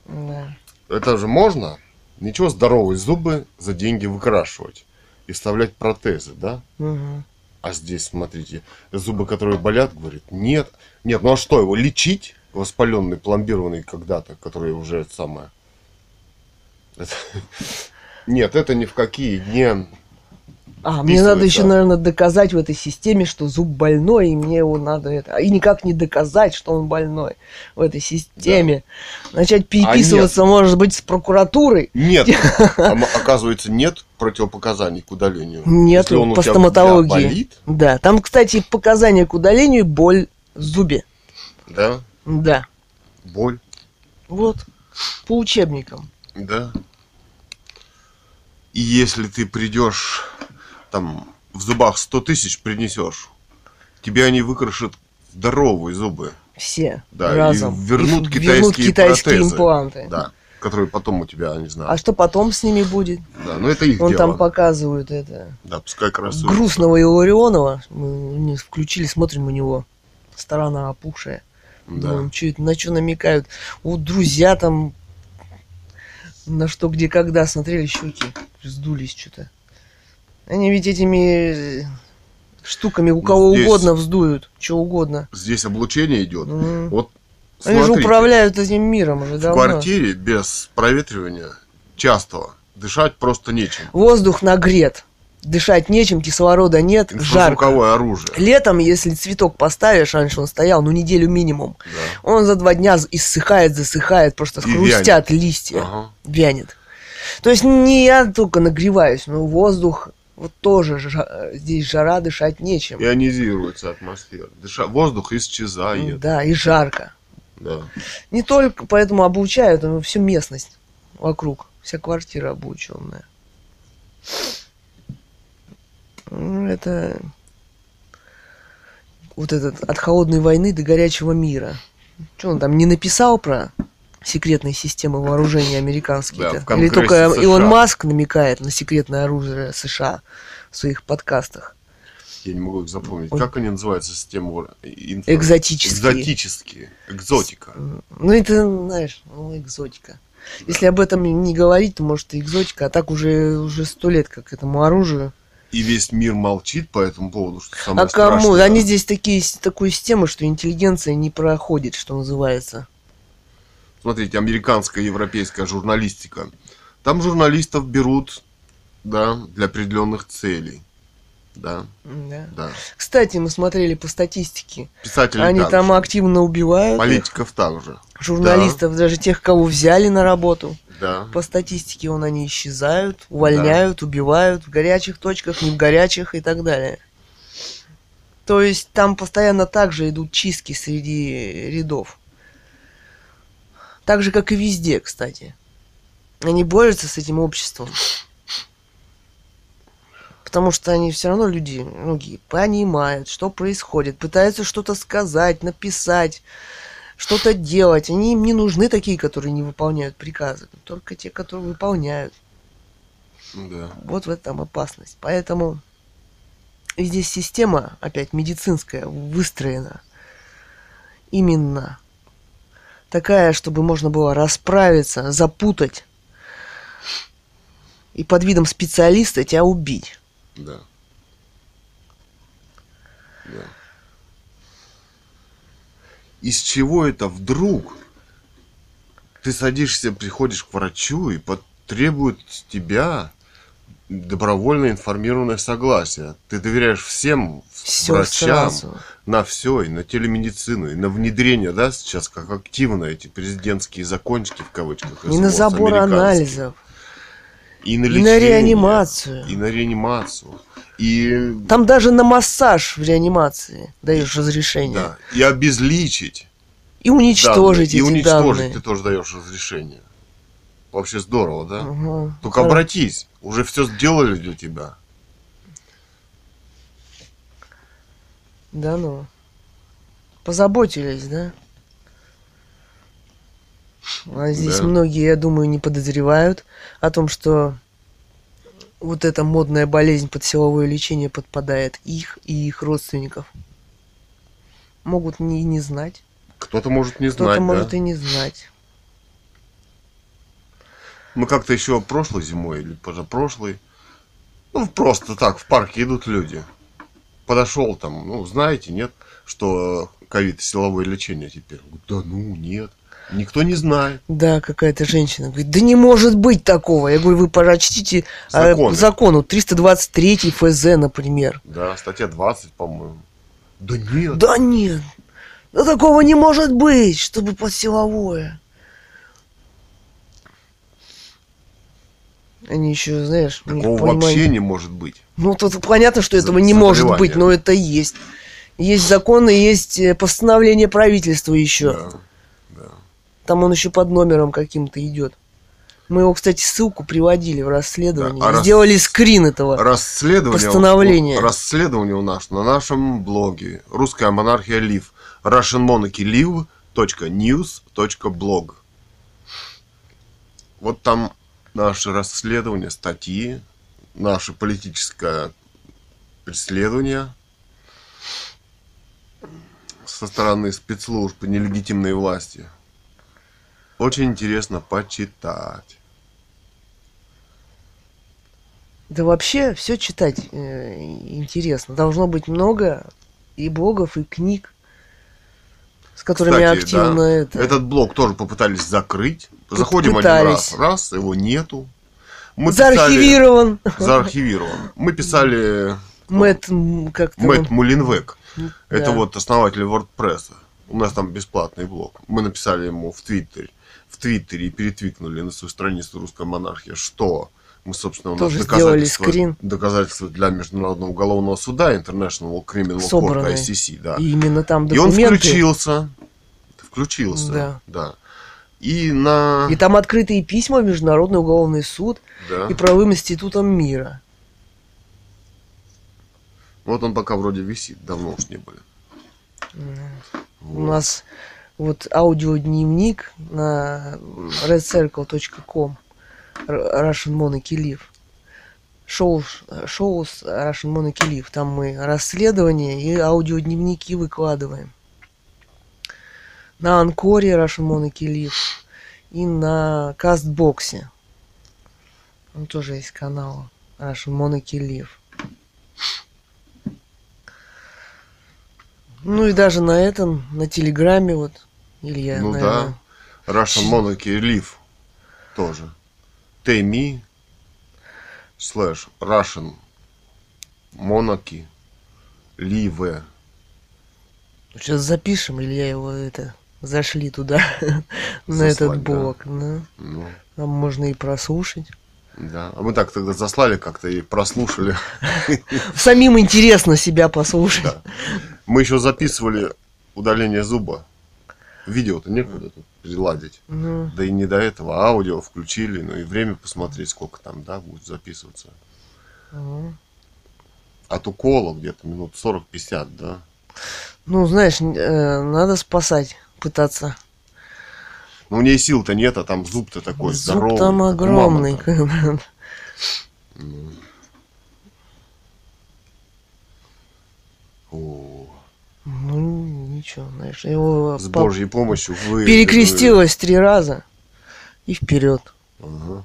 да. Это же можно? Ничего, здоровые зубы за деньги выкрашивать и вставлять протезы, да? Мгм. А здесь, смотрите, зубы, которые болят, говорит, нет. Нет, ну а что, его лечить? Воспаленный, пломбированный когда-то, который уже самое... Это- Нет, это ни в какие не... А, мне надо еще, наверное, доказать в этой системе, что зуб больной, и мне его надо это. И никак не доказать, что он больной в этой системе. Начать переписываться, может быть, с прокуратурой. Нет, А оказывается, нет противопоказаний к удалению. Нет, Если он у по тебя стоматологии. болит, Да, там, кстати, показания к удалению боль в зубе. да, Да. боль, Вот. По учебникам. да. И если ты придешь, там, в зубах 100 тысяч принесешь, тебе они выкрашат здоровые зубы. Все. Да, и разом. вернут в- китайские китайские протезы. импланты. Да, которые потом у тебя, не знаю. А что потом с ними будет? Да, ну это их Он дело. там показывают это. Да, пускай красуются. Грустного Илларионова. Мы не включили, смотрим у него. Сторона опухшая. Да. Думаем, чё это, на что намекают. Вот друзья там на что, где, когда смотрели щеки. Сдулись что-то. Они ведь этими э, штуками у кого Здесь- угодно вздуют. Что угодно. Здесь облучение идет. Мгм. Вот Они же смотрите, управляют этим миром уже в давно. квартире без проветривания частого дышать просто нечем. Воздух нагрет. Дышать нечем, кислорода нет, жарко. Оружие. Летом, если цветок поставишь, раньше он стоял, ну неделю минимум, Да. он за два дня иссыхает, засыхает, просто И хрустят листья, Ага. вянет. То есть не я только нагреваюсь, но воздух вот тоже жа- здесь жара дышать нечем. Ионизируется атмосфера. Дыша... Воздух исчезает. Да, и жарко. Да. Не только поэтому облучают, но всю местность вокруг. Вся квартира облученная. Ну, Это вот этот от холодной войны до горячего мира. Что он там не написал про секретные системы вооружения Да, американские-то? в Или только США. Илон Маск намекает на секретное оружие США в своих подкастах? Я не могу их запомнить. Ой. Как они называются, системы инфра- Экзотические. Экзотические. Экзотика. Ну, это, знаешь, ну, экзотика. Если об этом не говорить, то, может, и экзотика. А так уже уже сто лет как этому оружию. И весь мир молчит по этому поводу, что самое а кому? страшное. Они здесь такие, с такой системы, что интеллигенция не проходит, что называется. Смотрите, американская, европейская журналистика. Там журналистов берут да, для определенных целей. Да, Да. да. Кстати, мы смотрели по статистике. Писатели Они там активно убивают их, Политиков также. Журналистов, даже тех, кого взяли на работу. Да. По статистике он они исчезают, увольняют, убивают в горячих точках, не в горячих и так далее. То есть там постоянно также идут чистки среди рядов. Так же, как и везде, кстати. Они борются с этим обществом. Потому что они все равно люди, многие, понимают, что происходит, пытаются что-то сказать, написать, что-то делать. Они им не нужны такие, которые не выполняют приказы, только те, которые выполняют. Да. Вот в этом опасность. Поэтому и здесь система, опять медицинская, выстроена именно такая, чтобы можно было расправиться, запутать и под видом специалиста тебя убить. Да. Да. Из чего это вдруг ты садишься, приходишь к врачу и потребует с тебя добровольно информированное согласие. Ты доверяешь всем Все врачам сразу. на все, и на телемедицину, и на внедрение, да, сейчас как активно эти президентские закончики в кавычках. И на забор анализов, И на, и на лечение, реанимацию. И на реанимацию. И Там даже на массаж в реанимации даешь разрешение. Да, и обезличить. И уничтожить данные, И уничтожить данные. ты тоже даешь разрешение. Вообще здорово, да? Ага. Только Хоро- обратись, уже все сделали для тебя. Да ну. Позаботились, да? А здесь Да. многие, я думаю, не подозревают о том, что вот эта модная болезнь под силовое лечение подпадает их и их родственников. Могут не, не знать. Кто-то может не Кто-то знать, может да? и не знать. Мы как-то еще прошлой зимой или позапрошлой, ну, просто так, в парке идут люди. Подошел там, ну, знаете, нет, что ковид силовое лечение теперь. Да ну, нет. Никто не знает. Да, какая-то женщина говорит, да не может быть такого. Я говорю, вы прочтите а, Законы. закону 323 ФЗ, например. Да, статья 20, по-моему. Да нет. Да нет, да такого не может быть, чтобы под силовое. Они еще, знаешь, Такого понимание- вообще не может быть. Ну, тут понятно, что За- этого не может быть, но это есть. Есть законы, есть э, постановление правительства еще. Да. Там он еще под номером каким-то идет. Мы его, кстати, ссылку приводили в расследование. А рас- Сделали скрин этого. Расследование, Постановление. у- расследование у нас на нашем блоге Русская монархия Лив. russianmonarchylive.news.blog Вот там наши расследования, статьи, наше политическое преследование со стороны спецслужб нелегитимной власти. Очень интересно почитать. Да вообще все читать э, интересно. Должно быть много и блогов, и книг, с которыми Кстати, активно да, это. Этот блог тоже попытались закрыть. Заходим один Пытались. раз, раз, его нету. Мы писали- Заархивирован. Заархивирован. Мы писали Мэтт, м, как-то... Мэтт Мулинвек. Это да. вот основатель WordPress. У нас там бесплатный блог. Мы написали ему в Твиттере, Твиттере и перетвикнули на свою страницу «Русская монархия», что мы, собственно, у нас доказательства, скрин. доказательства для Международного уголовного суда International Criminal Court, Собранные. ICC, да. И именно там И он документы. включился. Включился, Да. да. И на... И там открытые письма в Международный уголовный суд Да. и правовым институтом мира. Вот он пока вроде висит, давно уж не были. У нас вот аудиодневник на redcircle.com Russian Monarchy Live. Шоу, шоу с Russian Monarchy Live. Там мы расследования и аудиодневники выкладываем. На Анкоре Russian Monarchy Live и на Кастбоксе. Там тоже есть канал Russian Monarchy Live. Ну и даже на этом, на Телеграме вот, Илья, ну наверное, да. Russian Monarchy Live тоже. Теми. слэш Russian Monarchy Live. Сейчас запишем, или я его это зашли туда, на этот блок. да. Ну, Там можно и прослушать. да. А мы так тогда заслали как-то и прослушали. Самим интересно себя послушать. Да. Мы еще записывали удаление зуба. Видео-то некуда тут приладить. Ну, Да и не до этого. Аудио включили, ну и время посмотреть, сколько там, да, будет записываться. ага. От укола где-то минут 40-50, да. Ну, знаешь, э, надо спасать, пытаться. Но у нее сил-то нет, а там зуб-то такой Зуб здоровый. там как у огромный. мамы-то. Ну. О, Ну, ничего, знаешь, его с по- Божьей помощью вы... перекрестилась три раза и вперед. Ага.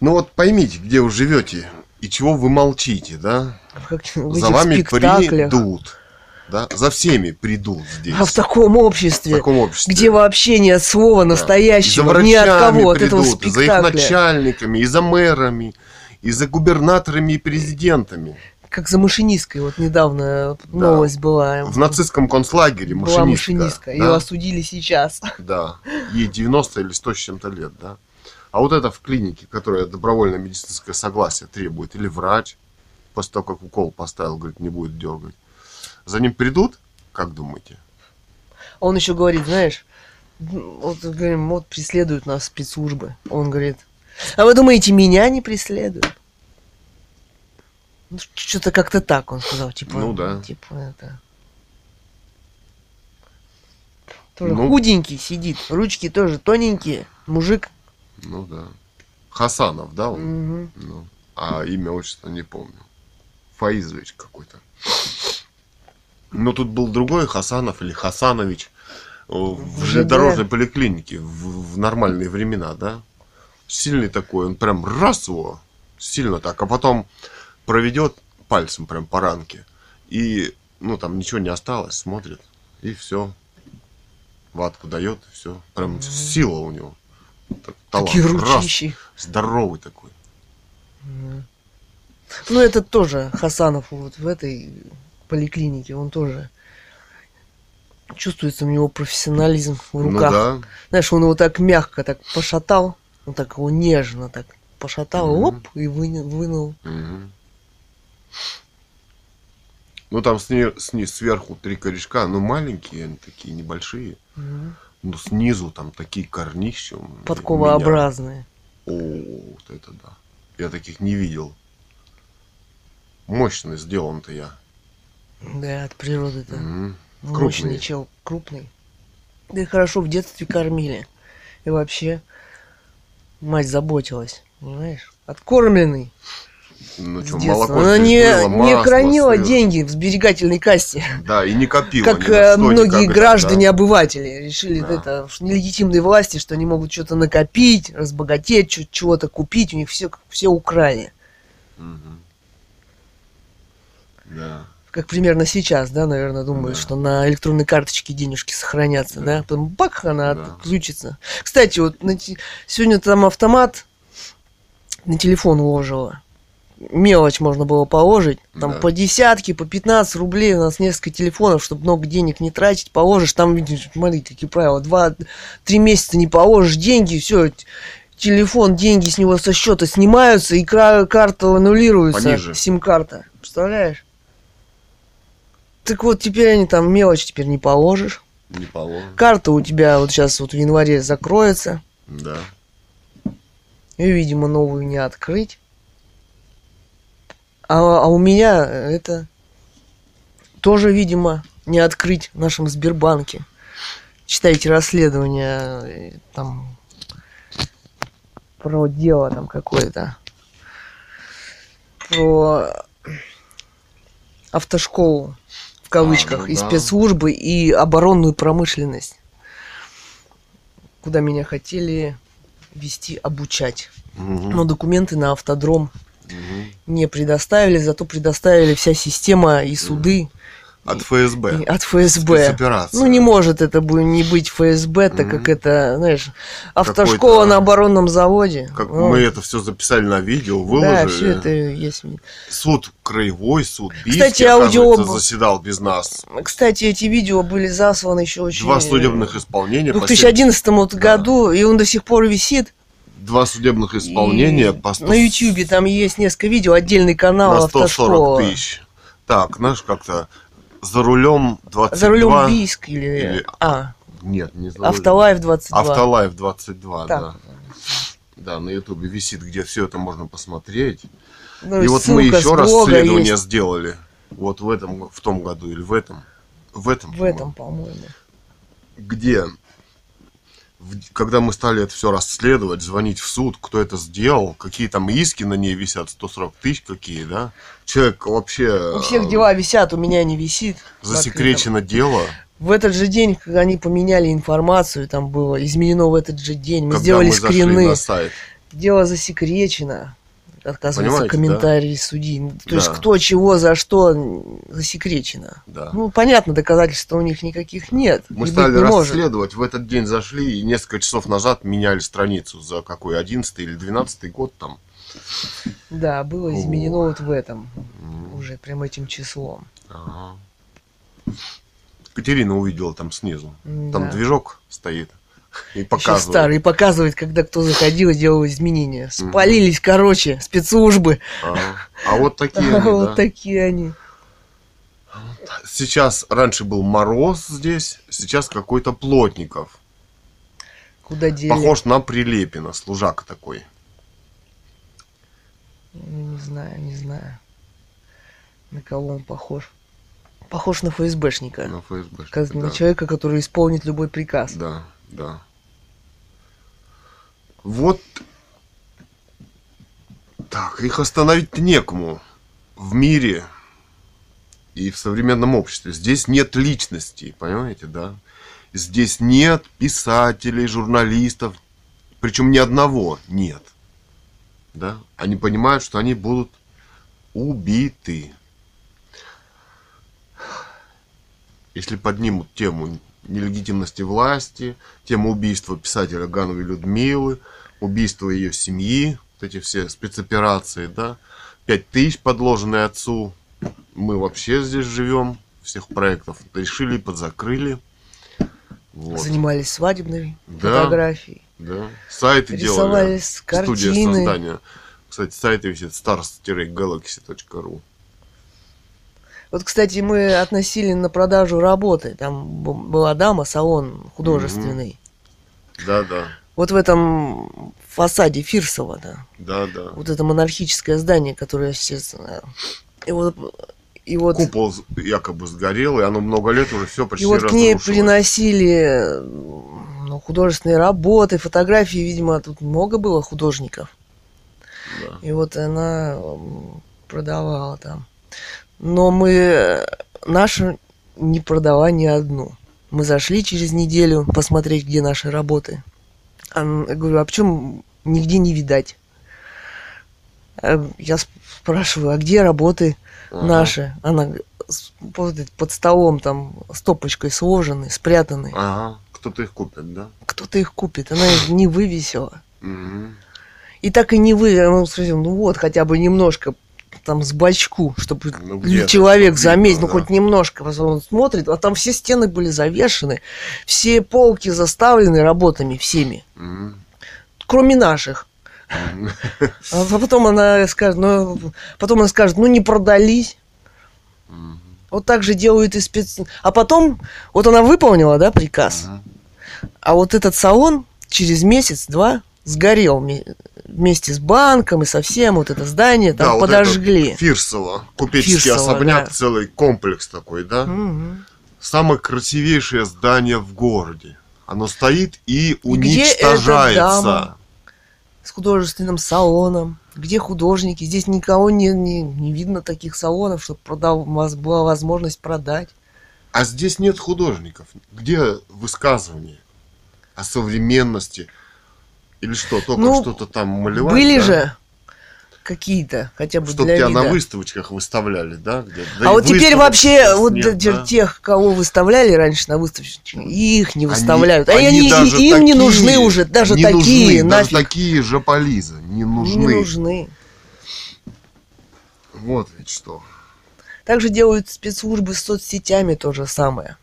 Ну вот поймите, где вы живете и чего вы молчите, да? Как в За вами придут. Да? За всеми придут здесь. А в таком В обществе, таком обществе. где вообще нет слова Да. настоящего, за ни от кого, от этого придут, и за их спектакля. начальниками, и за мэрами, и за губернаторами и президентами. Как за машинисткой, вот недавно Да. новость была. В нацистском концлагере была машинистка. машинистка, ее да? осудили сейчас. Да, ей 90 или 100 с чем-то лет, да. А вот это в клинике, которая добровольное медицинское согласие требует, или врач, после того, как укол поставил, говорит, не будет дергать. За ним придут, как думаете? Он еще говорит, знаешь, вот, говорим, вот преследуют нас спецслужбы. Он говорит, а вы думаете, меня не преследуют? Ну, что-то как-то так он сказал, типа, Ну да. типа это. Тоже Ну. худенький сидит, ручки тоже тоненькие, мужик. Ну да. Хасанов, да, он? Мгм. Ну, а имя, отчество не помню. Фаизович какой-то. Но тут был другой Хасанов или Хасанович э, в В железнодорожной поликлинике в, в нормальные времена, да? Сильный такой, он прям раз его, сильно так, а потом проведет пальцем прям по ранке. И, ну, там ничего не осталось, смотрит, и все. Ватку дает, и все. Прям сила у него. Так, талант. Такие Раз. ручищи. Здоровый такой. Ну, это тоже Хасанов вот в этой поликлинике, он тоже чувствуется у него профессионализм в руках. Ну да. Знаешь, он его так мягко так пошатал, он так его нежно так пошатал, Мгм. оп, и выня- вынул. Мгм. Ну там сни- сни- сверху три корешка, ну маленькие они такие, небольшие. Мгм. Ну снизу там такие корнища. Подковообразные. О, вот это да. Я таких не видел. Мощно сделан-то я. Да, от природы это Мгм. мощный чел, крупный. Да и хорошо в детстве кормили. И вообще мать заботилась, понимаешь? Откормленный. Ну что, молоко Она не, было, не масло, хранила сыр. деньги в сберегательной кассе. Да, и не копила. как ни э, что многие никогда, граждане, да. обыватели решили Да. это в нелегитимной власти, что они могут что-то накопить, разбогатеть, чего-то купить, у них все, все украли. Да. Как примерно сейчас, да, наверное, думают, Да. что на электронной карточке денежки сохранятся, да, Да. потом бак, она Да. отключится. Кстати, вот на те- сегодня там автомат на телефон уложила. Мелочь можно было положить, там Да. по десятке, по 15 рублей, у нас несколько телефонов, чтобы много денег не тратить, положишь, там, видишь, смотри, какие правила, два-три месяца не положишь деньги, все, телефон, деньги с него со счета снимаются, и карта аннулируется, сим-карта, представляешь? Так вот, теперь они там мелочь теперь не положишь. Не положено. Карта у тебя вот сейчас вот в январе закроется. Да. И, видимо, новую не открыть. А, а у меня это тоже, видимо, не открыть в нашем Сбербанке. Читайте расследование э, там про дело там какое-то. Про автошколу в кавычках ну и да. спецслужбы и оборонную промышленность, куда меня хотели вести обучать. Мгм. Но документы на автодром Мгм. не предоставили, зато предоставили вся система и суды, От ФСБ. От ФСБ. Ну, не может это не быть ФСБ, так как Мгм. это, знаешь, автошкола на оборонном заводе. Как Ну, мы это все записали на видео, Да, выложили. все это есть. Суд краевой, суд Бийский, Кстати, аудио- заседал без нас. Кстати, эти видео были засланы еще очень... Два судебных исполнения. В по 2011 вот Да. году, и он до сих пор висит. Два судебных исполнения И по 100 На Ютьюбе там есть несколько видео, отдельный канал на 140 автошкола. тысяч. Так, знаешь, как-то за рулем 22... За рулем Бийск или... или- А, Нет, не за рулем. Автолайв 22. Автолайв 22, Так. да. Да, на Ютубе висит, где все это можно посмотреть. Ну, И вот мы еще раз исследование есть. сделали. Вот в этом, в том году или в этом. В этом. В этом, по-моему. Где, когда мы стали это все расследовать, звонить в суд, кто это сделал, какие там иски на ней висят, 140 тысяч какие, да? Человек вообще... У всех э, дела висят, у меня не висит. Засекречено дело. В этот же день, когда они поменяли информацию, там было изменено в этот же день. Мы когда сделали мы скрины. на сайт. Дело засекречено. Оказывается, Понимаете, комментарии судьи. Ну, То есть Да. кто чего за что засекречено. Да. Ну, понятно, доказательств у них никаких нет. Мы быть стали не может. расследовать, в этот день зашли и несколько часов назад меняли страницу за какой, 11 или 12 год там. Да, было О. изменено вот в этом. Уже прям этим числом. ага. Катерина увидела там снизу. Там Да. движок стоит и Еще показывает. старый. И показывает, когда кто заходил и делал изменения. Спалились, короче, спецслужбы. Ага. А вот такие они, Вот такие они. Сейчас, раньше был мороз здесь, сейчас какой-то Плотников. Куда дели? Похож на Прилепина, служак такой. Ну, Не знаю, не знаю. На кого он похож? Похож на ФСБшника. На ФСБ. Как на да. человека, который исполнит любой приказ. Да, да. Вот. Так, их остановить некому в мире и в современном обществе. Здесь нет личностей, понимаете, да? Здесь нет писателей, журналистов, причем ни одного нет. Да? Они понимают, что они будут убиты. Если поднимут тему нелегитимности власти, тему убийства писателя Гановой Людмилы, убийства ее семьи, вот эти все спецоперации, да, пять тысяч подложенные отцу, мы вообще здесь живем, всех проектов решили, подзакрыли. Вот. Занимались свадебной Да. фотографией. Да. Сайты делали. Рисовались Студия картины. создания. Кстати, сайт висит stars-galaxy.ru. Вот, кстати, мы относили на продажу работы. Там была дама, салон художественный. Да, да. Вот в этом фасаде Фирсова, да. Да, да. Вот это монархическое здание, которое сейчас... И вот, и вот, Купол якобы сгорел, и оно много лет уже все почти и вот к ней приносили ну, художественные работы, фотографии, видимо, тут много было художников. Да. И вот она продавала там. Но мы нашу не продала ни одну. Мы зашли через неделю посмотреть, где наши работы. А, я говорю, а почему нигде не видать? А Я сп- спрашиваю, а где работы Ага. наши? Она под, столом там стопочкой сложены, спрятаны. Ага. Кто-то их купит, да? Кто-то их купит. Она их не вывесила. Мгм. И так и не вы, ну, ну вот, хотя бы немножко там с бачку, чтобы Ну, человек видно, заметил, ну да. хоть немножко, он смотрит, а там все стены были завешены, все полки заставлены работами всеми, Мгм. кроме наших. Мгм. А потом она скажет, ну, потом она скажет, ну не продались. Мгм. Вот так же делают и спец... А потом, вот она выполнила, да, приказ, Мгм. а вот этот салон через месяц-два сгорел вместе с банком и со всем, вот это здание там Да, вот подожгли. это Фирсово. Купеческий Фирсово, особняк, да. целый комплекс такой, да? Мгм. Самое красивейшее здание в городе. Оно стоит и И где эта уничтожается. С художественным салоном. Где художники? Здесь никого не, не, не видно таких салонов, чтобы продав... была возможность продать. А здесь нет художников. Где высказывания о современности? Или что, только Ну, что-то там малевать? Были да? же какие-то, хотя бы Чтоб для тебя вида. на выставочках выставляли, да? где- да а вот теперь вообще вот нет, да? тех, кого выставляли раньше на выставочных, их не Они- выставляют. а они они, даже им не такие нужны уже, даже не такие, нужны, даже нафиг. такие же полизы не нужны. Не нужны. Вот ведь что. Также делают спецслужбы с соцсетями то же самое.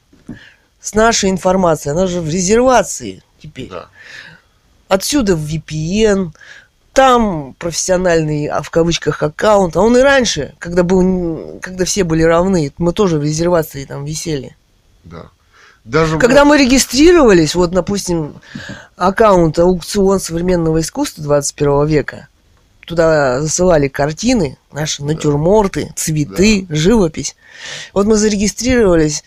С нашей информацией, она же в резервации теперь. Да. Отсюда в VPN, там профессиональный, а в кавычках, аккаунт. А он и раньше, когда, был, когда все были равны, мы тоже в резервации там висели. Да. Даже Когда мы регистрировались, вот, допустим, аккаунт аукцион современного искусства 21 века, туда засылали картины, наши натюрморты, цветы, живопись. Вот мы зарегистрировались,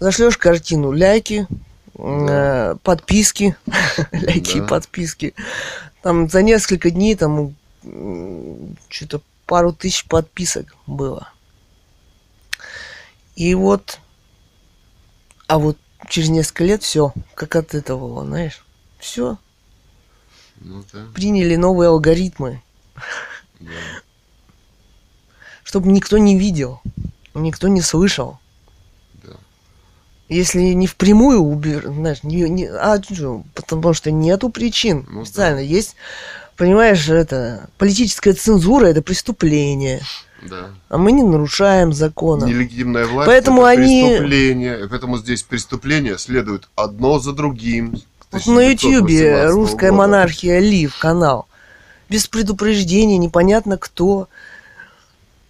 зашлешь картину, ляйки, э, подписки, ляйки и Да. подписки. Там за несколько дней там что-то пару тысяч подписок было. И вот, а вот через несколько лет все, как от этого, знаешь, все, Ну да, приняли новые алгоритмы, да. чтобы никто не видел, никто не слышал. Да. Если не впрямую убер, знаешь, не, не- а потому что нету причин Ну да. специально. Есть, понимаешь, это политическая цензура, это преступление, да. а мы не нарушаем закона. Нелегитимная власть Поэтому это они- преступление. Поэтому здесь преступления следуют одно за другим. Вот на Ютьюбе 1918 русская года. монархия Лив канал. Без предупреждения, непонятно кто.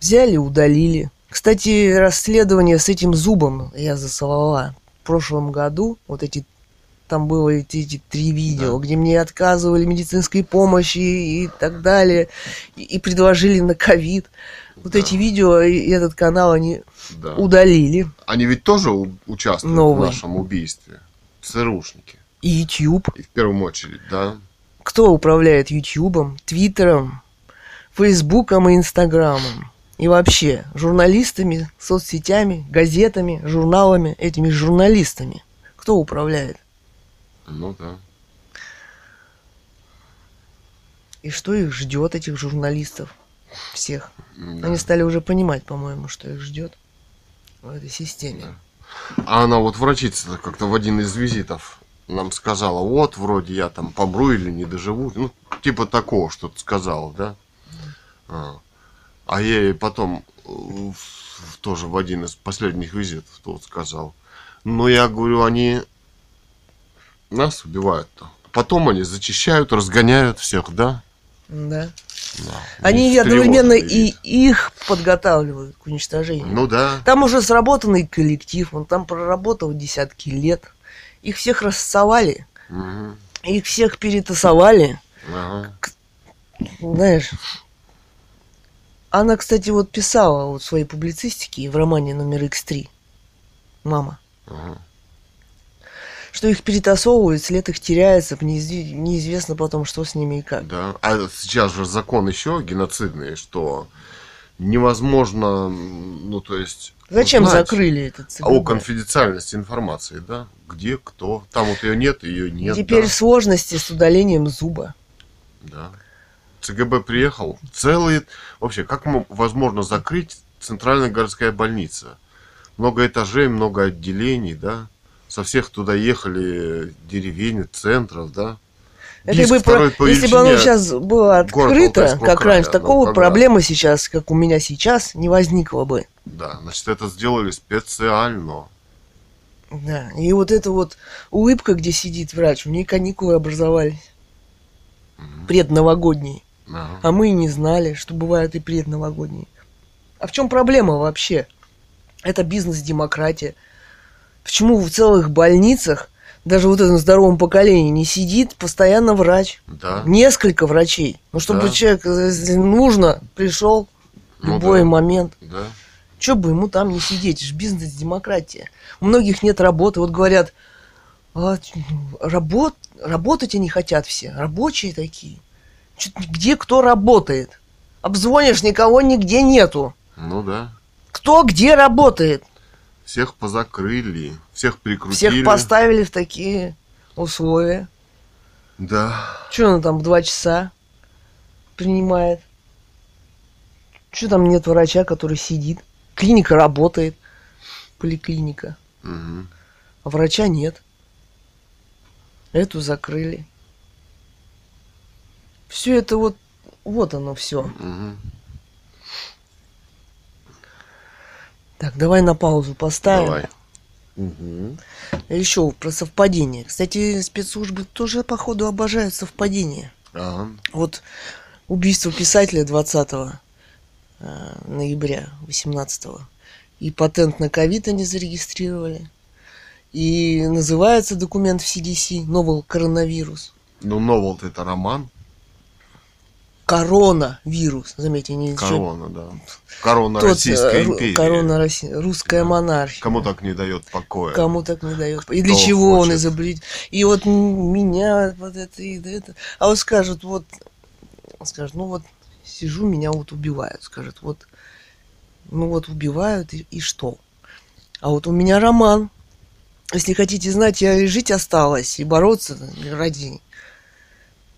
Взяли, удалили. Кстати, расследование с этим зубом я засылала в прошлом году. Вот эти там было эти, эти три видео, Да. где мне отказывали медицинской помощи и так далее, и, и предложили на ковид. Вот Да. эти видео и этот канал они Да. удалили. Они ведь тоже участвуют Новый. в нашем убийстве. ЦРУшники. И YouTube. И в первую очередь, да. кто управляет Ютьюбом, Твиттером, Фейсбуком и Инстаграмом. И вообще, журналистами, соцсетями, газетами, журналами, этими журналистами. Кто управляет? Ну да. И что их ждет, этих журналистов? Всех. Да. Они стали уже понимать, по-моему, что их ждет в этой системе. Да. А она вот врачица как-то в один из визитов нам сказала, вот, вроде я там помру или не доживу. Ну, типа такого что-то сказала, да? А, А я ей потом э, тоже в один из последних визитов тут сказал. Ну, я говорю, они нас убивают-то. Потом они зачищают, разгоняют всех, да? Да. Да. Они одновременно и их подготавливают к уничтожению. Ну да. Там уже сработанный коллектив, он там проработал десятки лет. Их всех рассовали, Мгм. их всех перетасовали. Ага. Знаешь, она, кстати, вот писала вот в своей публицистике в романе номер X3, мама, Ага. что их перетасовывают, след их теряется, неизв- неизвестно потом, что с ними и как. Да. А сейчас же закон еще геноцидный, что невозможно, ну то есть. Зачем узнать закрыли этот О ЦГБ? конфиденциальности информации, да? Где, кто? Там вот ее нет, ее нет. Теперь да. сложности с удалением зуба. Да. ЦГБ приехал. Целый... Вообще, как мо- возможно закрыть центральная городская больница? Много этажей, много отделений, да? Со всех туда ехали деревень, центров, да? Это бы про- по Если бы оно сейчас было открыто, как края, раньше, ну, такого когда- проблемы сейчас, как у меня сейчас, не возникло бы. Да, значит, это сделали специально. Да. И вот эта вот улыбка, где сидит врач, у нее каникулы образовались. Мгм. Предновогодние. Ага. А мы и не знали, что бывают и предновогодние. А в чем проблема вообще? Это бизнес-демократия. Почему в целых больницах, даже вот этом здоровом поколении, не сидит постоянно врач? Да. Несколько врачей. Ну, чтобы Да. человек, э, если нужно, пришел в Ну любой да. момент. Да. Че бы ему там не сидеть? Это бизнес-демократия. У многих нет работы. Вот говорят, «А, работ, работать они хотят все. Рабочие такие. Где кто работает? Обзвонишь, никого нигде нету. Ну да. Кто где работает? Всех позакрыли, всех прикрутили. Всех поставили в такие условия. Да. Что он там в два часа принимает? Что там нет врача, который сидит? Клиника работает, поликлиника, Мгм. а врача нет. Эту закрыли. Все это вот, вот оно все. Мгм. Так, давай на паузу поставим. Давай. Мгм. Еще про совпадение. Кстати, спецслужбы тоже, походу, обожают совпадения. Ага. Вот убийство писателя 20 э, ноября 18 и патент на ковид они зарегистрировали. И называется документ в CDC новый коронавирус. Ну, новел это роман. Коронавирус, заметьте, не еще Корона, да. Корона тот, э, Российской империи. корона Росси- русская Да. монархия. Кому так не дает покоя. Кому так не дает. И для чего он хочет. изобрет? И вот меня вот это и это. А вот скажут, вот, скажут, ну вот сижу, меня вот убивают. Скажет, вот, ну вот убивают, и, и что? А вот у меня роман. Если хотите знать, я и жить осталась, и бороться ради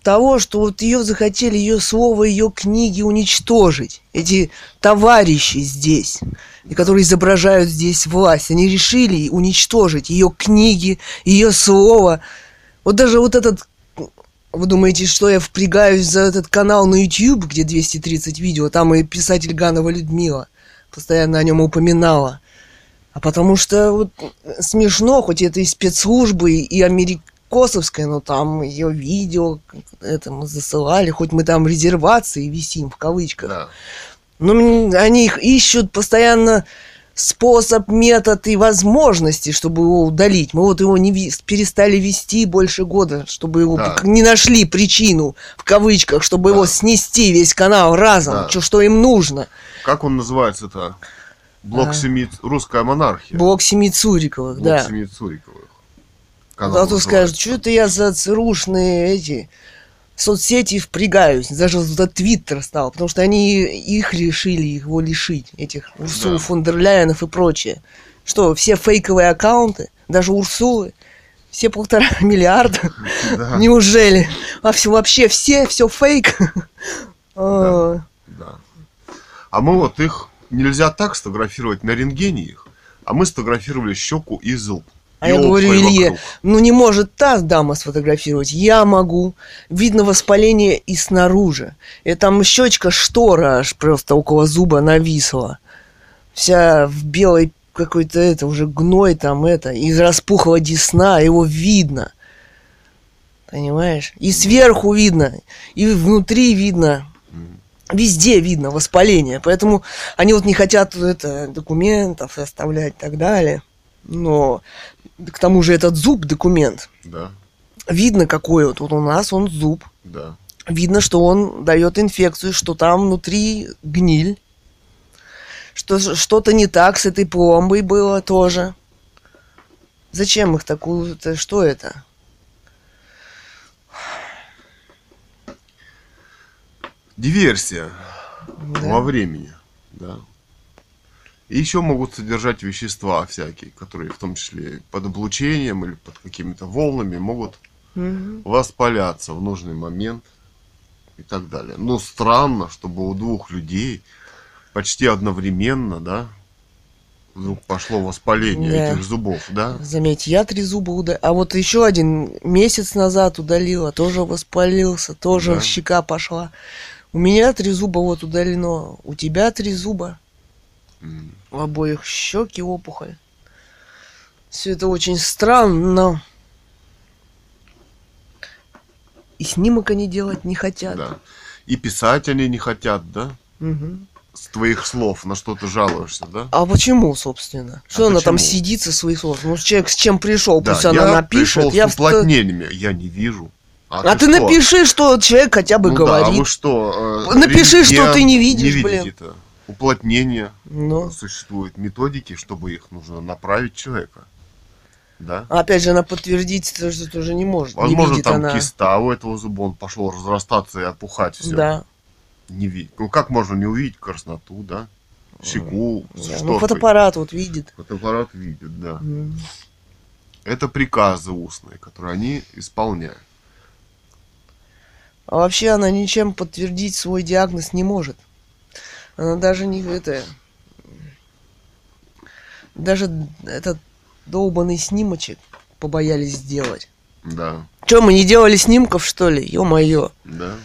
того, что вот ее захотели, ее слово, ее книги уничтожить. Эти товарищи здесь, которые изображают здесь власть, они решили уничтожить ее книги, ее слово. Вот даже вот этот... Вы думаете, что я впрягаюсь за этот канал на YouTube, где 230 видео, там и писатель Ганова Людмила постоянно о нем упоминала. А потому что вот смешно, хоть это и спецслужбы, и америкосовская, но там ее видео это мы засылали, хоть мы там резервации висим в кавычках. Да. Но они их ищут постоянно способ, метод и возможности, чтобы его удалить. Мы вот его не ви- перестали вести больше года, чтобы его Да. не нашли причину, в кавычках, чтобы Да. его снести весь канал разом, Да. чё- что им нужно. Как он называется-то? Блок А. семи... Русская монархия. Блок семи Цуриковых, Блок да. семи Цуриковых. А Канал то скажут, что это я за ЦРУшные эти соцсети впрягаюсь. Даже этот Твиттер стал, потому что они их решили его лишить, этих Урсул Да. фон дер Ляйенов и прочее. Что, все фейковые аккаунты, даже Урсулы, все полтора миллиарда, Да, неужели? А все, вообще все, все фейк? А, да. А мы вот их нельзя так сфотографировать на рентгене их, а мы сфотографировали щеку и зуб. А я говорю Илье, вокруг. ну не может та дама сфотографировать, я могу. Видно воспаление и снаружи. И там щечка штора аж просто около зуба нависла. Вся в белой какой-то это, уже гной там это. Из распухла десна, его видно. Понимаешь? И сверху видно, и внутри видно. Везде видно воспаление. Поэтому они вот не хотят это, документов оставлять и так далее. Но к тому же этот зуб документ. Да, Видно, какой вот, вот у нас он зуб. да. Видно, что он дает инфекцию, что там внутри гниль. Что что-то не так с этой пломбой было тоже. Зачем их такую... это Что это? Диверсия Да. во времени, да. И еще могут содержать вещества всякие, которые в том числе под облучением или под какими-то волнами могут Мгм. воспаляться в нужный момент и так далее. Ну, странно, чтобы у двух людей почти одновременно, да, вдруг пошло воспаление Да. этих зубов, да? Заметь, я три зуба удалил. А вот еще один месяц назад удалила, тоже воспалился, тоже Да. щека пошла. У меня три зуба вот удалено, у тебя три зуба. У обоих щеки опухоль. Все это очень странно. И снимок они делать не хотят. Да. И писать они не хотят, да? Мгм. С твоих слов на что ты жалуешься, да? А почему, собственно? Что она там почему? сидит со своих слов? Ну, человек с чем пришел, Да, пусть она я напишет. Я с уплотнениями. Я не вижу. А ты, напиши, что человек хотя бы Ну да, а говорит. вы что? э, Напиши, что ты не видишь, не блин. видите-то. Уплотнение. Ну. Существуют методики, чтобы их нужно направить человека. Да? А Опять же, она подтвердить это же тоже не может. Возможно, не там она. киста у этого зуба, он пошел разрастаться и опухать все. Да. Не видит. Ну как можно не увидеть красноту, да? Щеку, да. шторкой. Ну, фотоаппарат вот видит. Фотоаппарат видит, да. М. Это приказы устные, которые они исполняют. А вообще она ничем подтвердить свой диагноз не может. Она даже не это... Даже этот долбанный снимочек побоялись сделать. Да, Че, мы не делали снимков, что ли? Ё-моё. да.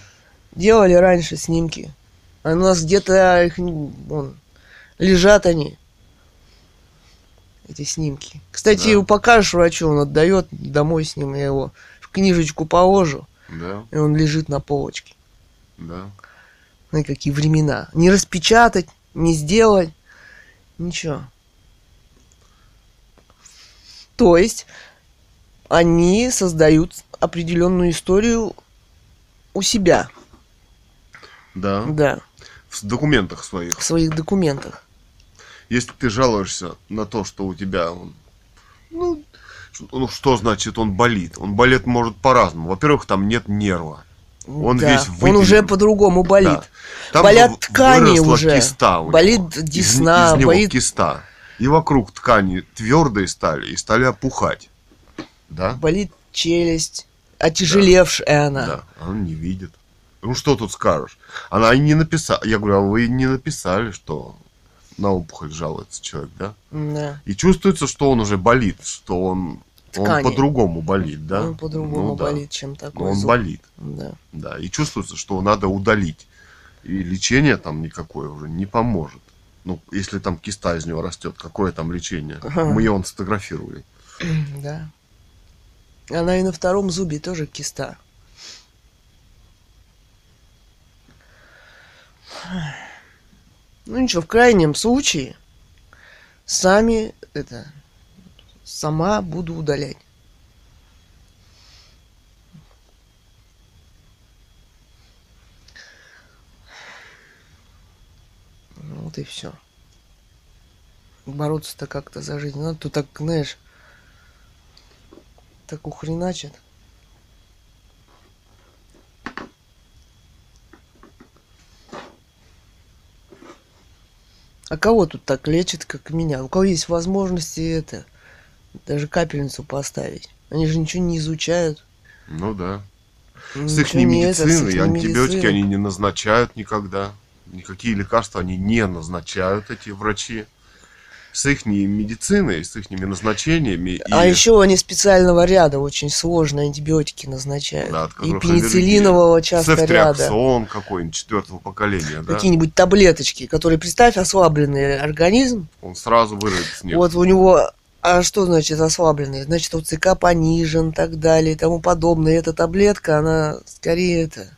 Делали раньше снимки. А у нас где-то их, вон, лежат они. Эти снимки. Кстати, Да. его покажешь врачу, он отдает домой с ним, я его в книжечку положу, Да, и он лежит на полочке. да. Ну какие времена. Не распечатать, не сделать, ничего. То есть они создают определенную историю у себя, Да, да, в документах своих. в своих документах. Если ты жалуешься на то, что у тебя он, ну, ну, что значит он болит? Он болит может по-разному. Во-первых, там нет нерва. Он Да, весь он выпилен. уже по-другому болит. Да. Там Болят ткани уже. киста у него. Болит Из- десна, из, него болит- киста. И вокруг ткани твердые стали и стали опухать. Да? Болит челюсть, отяжелевшая она. Да. Он не видит. Ну что тут скажешь? Она и не написала. Я говорю, а вы не написали, что на опухоль жалуется человек, да? Да. И чувствуется, что он уже болит, что он, он Ткани. по-другому болит, да? Он по-другому Ну да. болит, чем такой Но он зуб. болит, Да. да. И чувствуется, что надо удалить. И лечение там никакое уже не поможет. Ну, если там киста из него растет, какое там лечение? Ага. Мы ее он сфотографировали. Да. Она и на втором зубе тоже киста. Ну ничего, в крайнем случае сами это сама буду удалять. Ну, Вот и все. Бороться-то как-то за жизнь. Ну, тут так, знаешь, так ухреначит. А кого тут так лечат, как меня? У кого есть возможности это, даже капельницу поставить? Они же ничего не изучают. Ну да. С их не это, с медицины, антибиотики медицины. они не назначают никогда. Никакие лекарства они не назначают, эти врачи. С их медициной, с их назначениями. А и- еще они специального ряда очень сложные антибиотики назначают. Да, от и пенициллинового часто ряда. Цефтриаксон какой-нибудь четвертого поколения, да? Какие-нибудь таблеточки, которые, представь, ослабленный организм. Он сразу вырвет с них. Вот у него, а что значит ослабленный? Значит, ОЦК понижен, так далее, и тому подобное. Эта таблетка, она скорее это,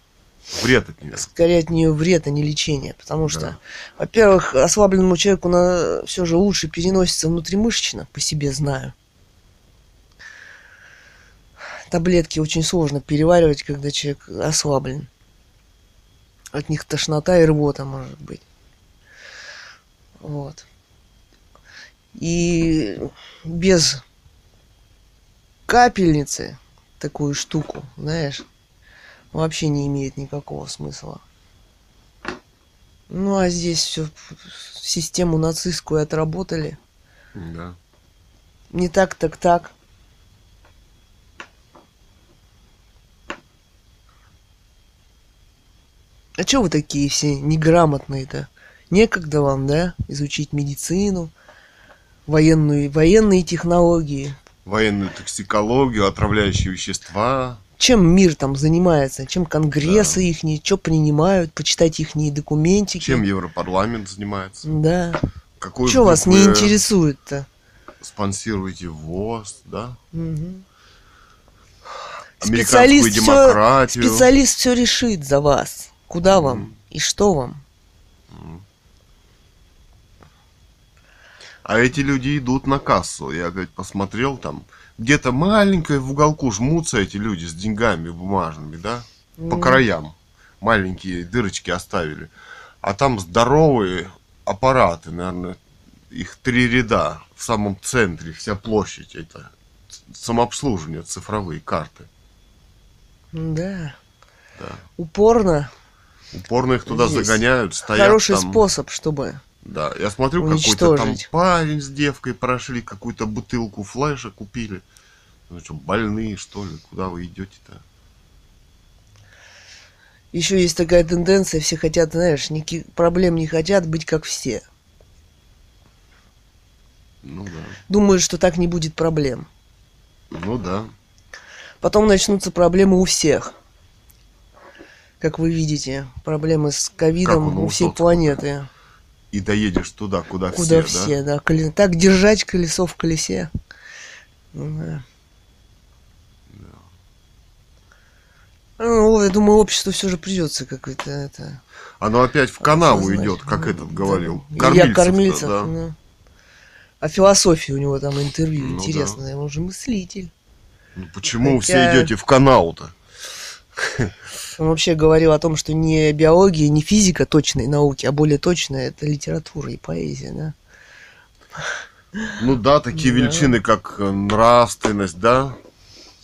Вред от нее. скорее от нее вред, а не лечение. Потому что, Да. во-первых, ослабленному человеку на, все же лучше переносится внутримышечно, по себе знаю. Таблетки очень сложно переваривать, когда человек ослаблен. От них тошнота и рвота может быть. Вот. И без капельницы такую штуку, знаешь, вообще не имеет никакого смысла. Ну а здесь все систему нацистскую отработали. Да. Не так, так так. А чё вы такие все неграмотные-то? Некогда вам, да, изучить медицину, военную, военные технологии. Военную токсикологию, отравляющие вещества. Чем мир там занимается? Чем конгрессы ихние, что принимают? Почитать ихние документики. Чем Европарламент занимается? Да. Какой Что вас не интересует-то? Спонсируете ВОЗ, да? Американскую Специалист демократию. Специалист все решит за вас. Куда вам и что вам. А эти люди идут на кассу. Я, говорит, посмотрел там. Где-то маленькое в уголку жмутся эти люди с деньгами бумажными, да? По Мгм. краям. Маленькие дырочки оставили. А там здоровые аппараты, наверное, их три ряда. В самом центре вся площадь это самообслуживание, цифровые карты. Да. Да. Упорно. Упорно их туда Есть. загоняют, стоят Хороший там. способ, чтобы. Да, я смотрю, какой-то там парень с девкой прошли, какую-то бутылку флеша купили. Ну что, больные, что ли? Куда вы идете-то? Еще есть такая тенденция, все хотят, знаешь, никаких проблем не хотят быть как все. Ну да. Думают, что так не будет проблем. Ну да. Потом начнутся проблемы у всех. Как вы видите, проблемы с ковидом у всей планеты. И доедешь туда, куда, Куда все, все, да. Коле- Так держать колесо в колесе. Ну, да. Ну, я думаю, обществу все же придется как-то это. да? Оно опять в канаву осознать. идет, как Ну, этот говорил. да. Кормильцев-то, Кормильцев. да. ну. О философии у него там интервью Ну, интересное. Он же мыслитель. Ну, почему Хотя- все идете в канал-то? Он вообще говорил о том, что не биология, не физика точной науки, а более точная это литература и поэзия, да. Ну да, такие Да. величины, как э, нравственность, да,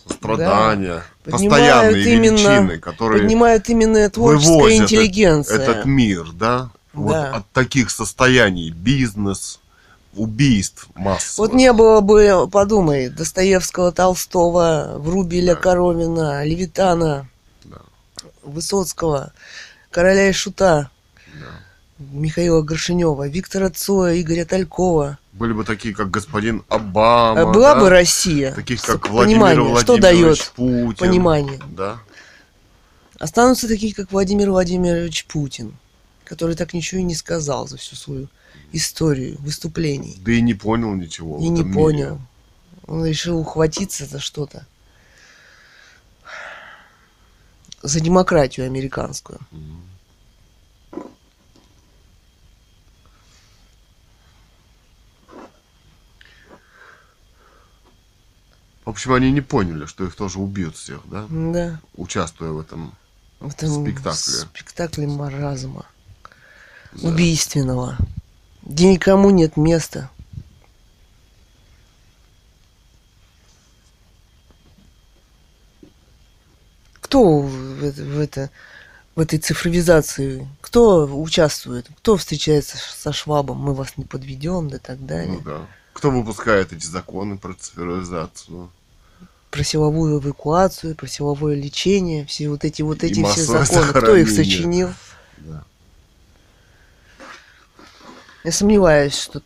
сострадание, Поднимают постоянные именно- величины, которые Поднимает именно творческая интеллигенция. этот мир, да, вот Да. от таких состояний, бизнес, убийств массовых. Вот не было бы, подумай, Достоевского, Толстого, Врубеля, Да. Коровина, Левитана, Да. Высоцкого, Короля и Шута, Да. Михаила Горшинева, Виктора Цоя, Игоря Талькова. Были бы такие, как господин Обама, А Была да, бы Россия. таких, с- как Владимир понимание, что Владимирович дает Путин. понимание. Да. Останутся такие, как Владимир Владимирович Путин, который так ничего и не сказал за всю свою историю выступлений. Да и не понял ничего. И не мире. понял. Он решил ухватиться за что-то. За демократию американскую. В общем, они не поняли, что их тоже убьют всех, да, Да. участвуя в этом. В этом Спектакле. спектакле маразма. Да. Убийственного. Где никому нет места. Кто в, в это, в этой цифровизации, кто участвует, кто встречается со Швабом, мы вас не подведем, да так далее. Ну да. Кто выпускает эти законы про цифровизацию? Про силовую эвакуацию, про силовое лечение, все вот эти вот И эти все законы, кто их сочинил? Да. Я сомневаюсь, что,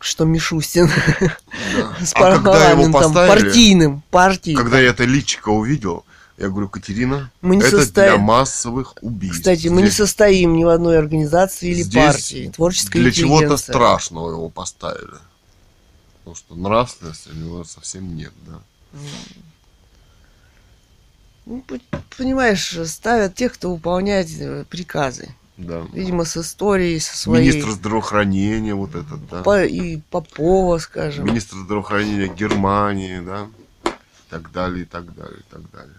что Мишустин Да. с А когда его поставили, партийным, партийным. когда я это личико увидел, я говорю, Катерина, Мы не это состоим- для массовых убийств. Кстати, мы не состоим ни в одной организации или здесь партии. Творческая Для чего-то страшного его поставили. Потому что нравственности у него совсем нет, да. Ну, понимаешь, ставят тех, кто выполняет э, приказы. Да. Видимо, с историей, со своей... Министр здравоохранения вот этот, да. По- и Попова, скажем. Министр здравоохранения Германии, да. И так далее, и так далее, и так далее.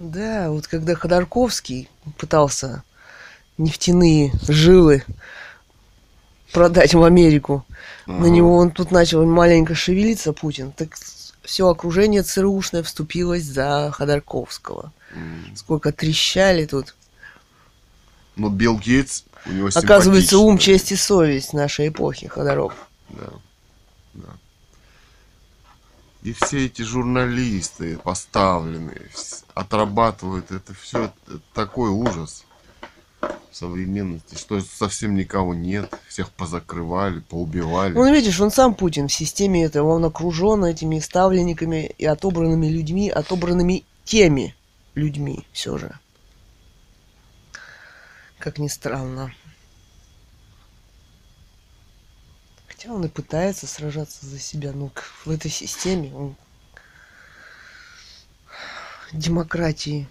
Да, вот когда Ходорковский пытался нефтяные жилы продать в Америку, на Ага. него он тут начал маленько шевелиться, Путин, так все окружение ЦРУшное вступилось за Ходорковского. М. Сколько трещали тут. Но Билл Гейтс, у него Оказывается, ум, честь и совесть нашей эпохи, Ходоров. Да, да. И все эти журналисты поставленные, отрабатывают это все такой ужас в современности, что совсем никого нет, всех позакрывали, поубивали. Ну, видишь, он сам Путин в системе этого, он окружен этими ставленниками и отобранными людьми, отобранными теми людьми все же. Как ни странно. Хотя он и пытается сражаться за себя, но в этой системе он демократии.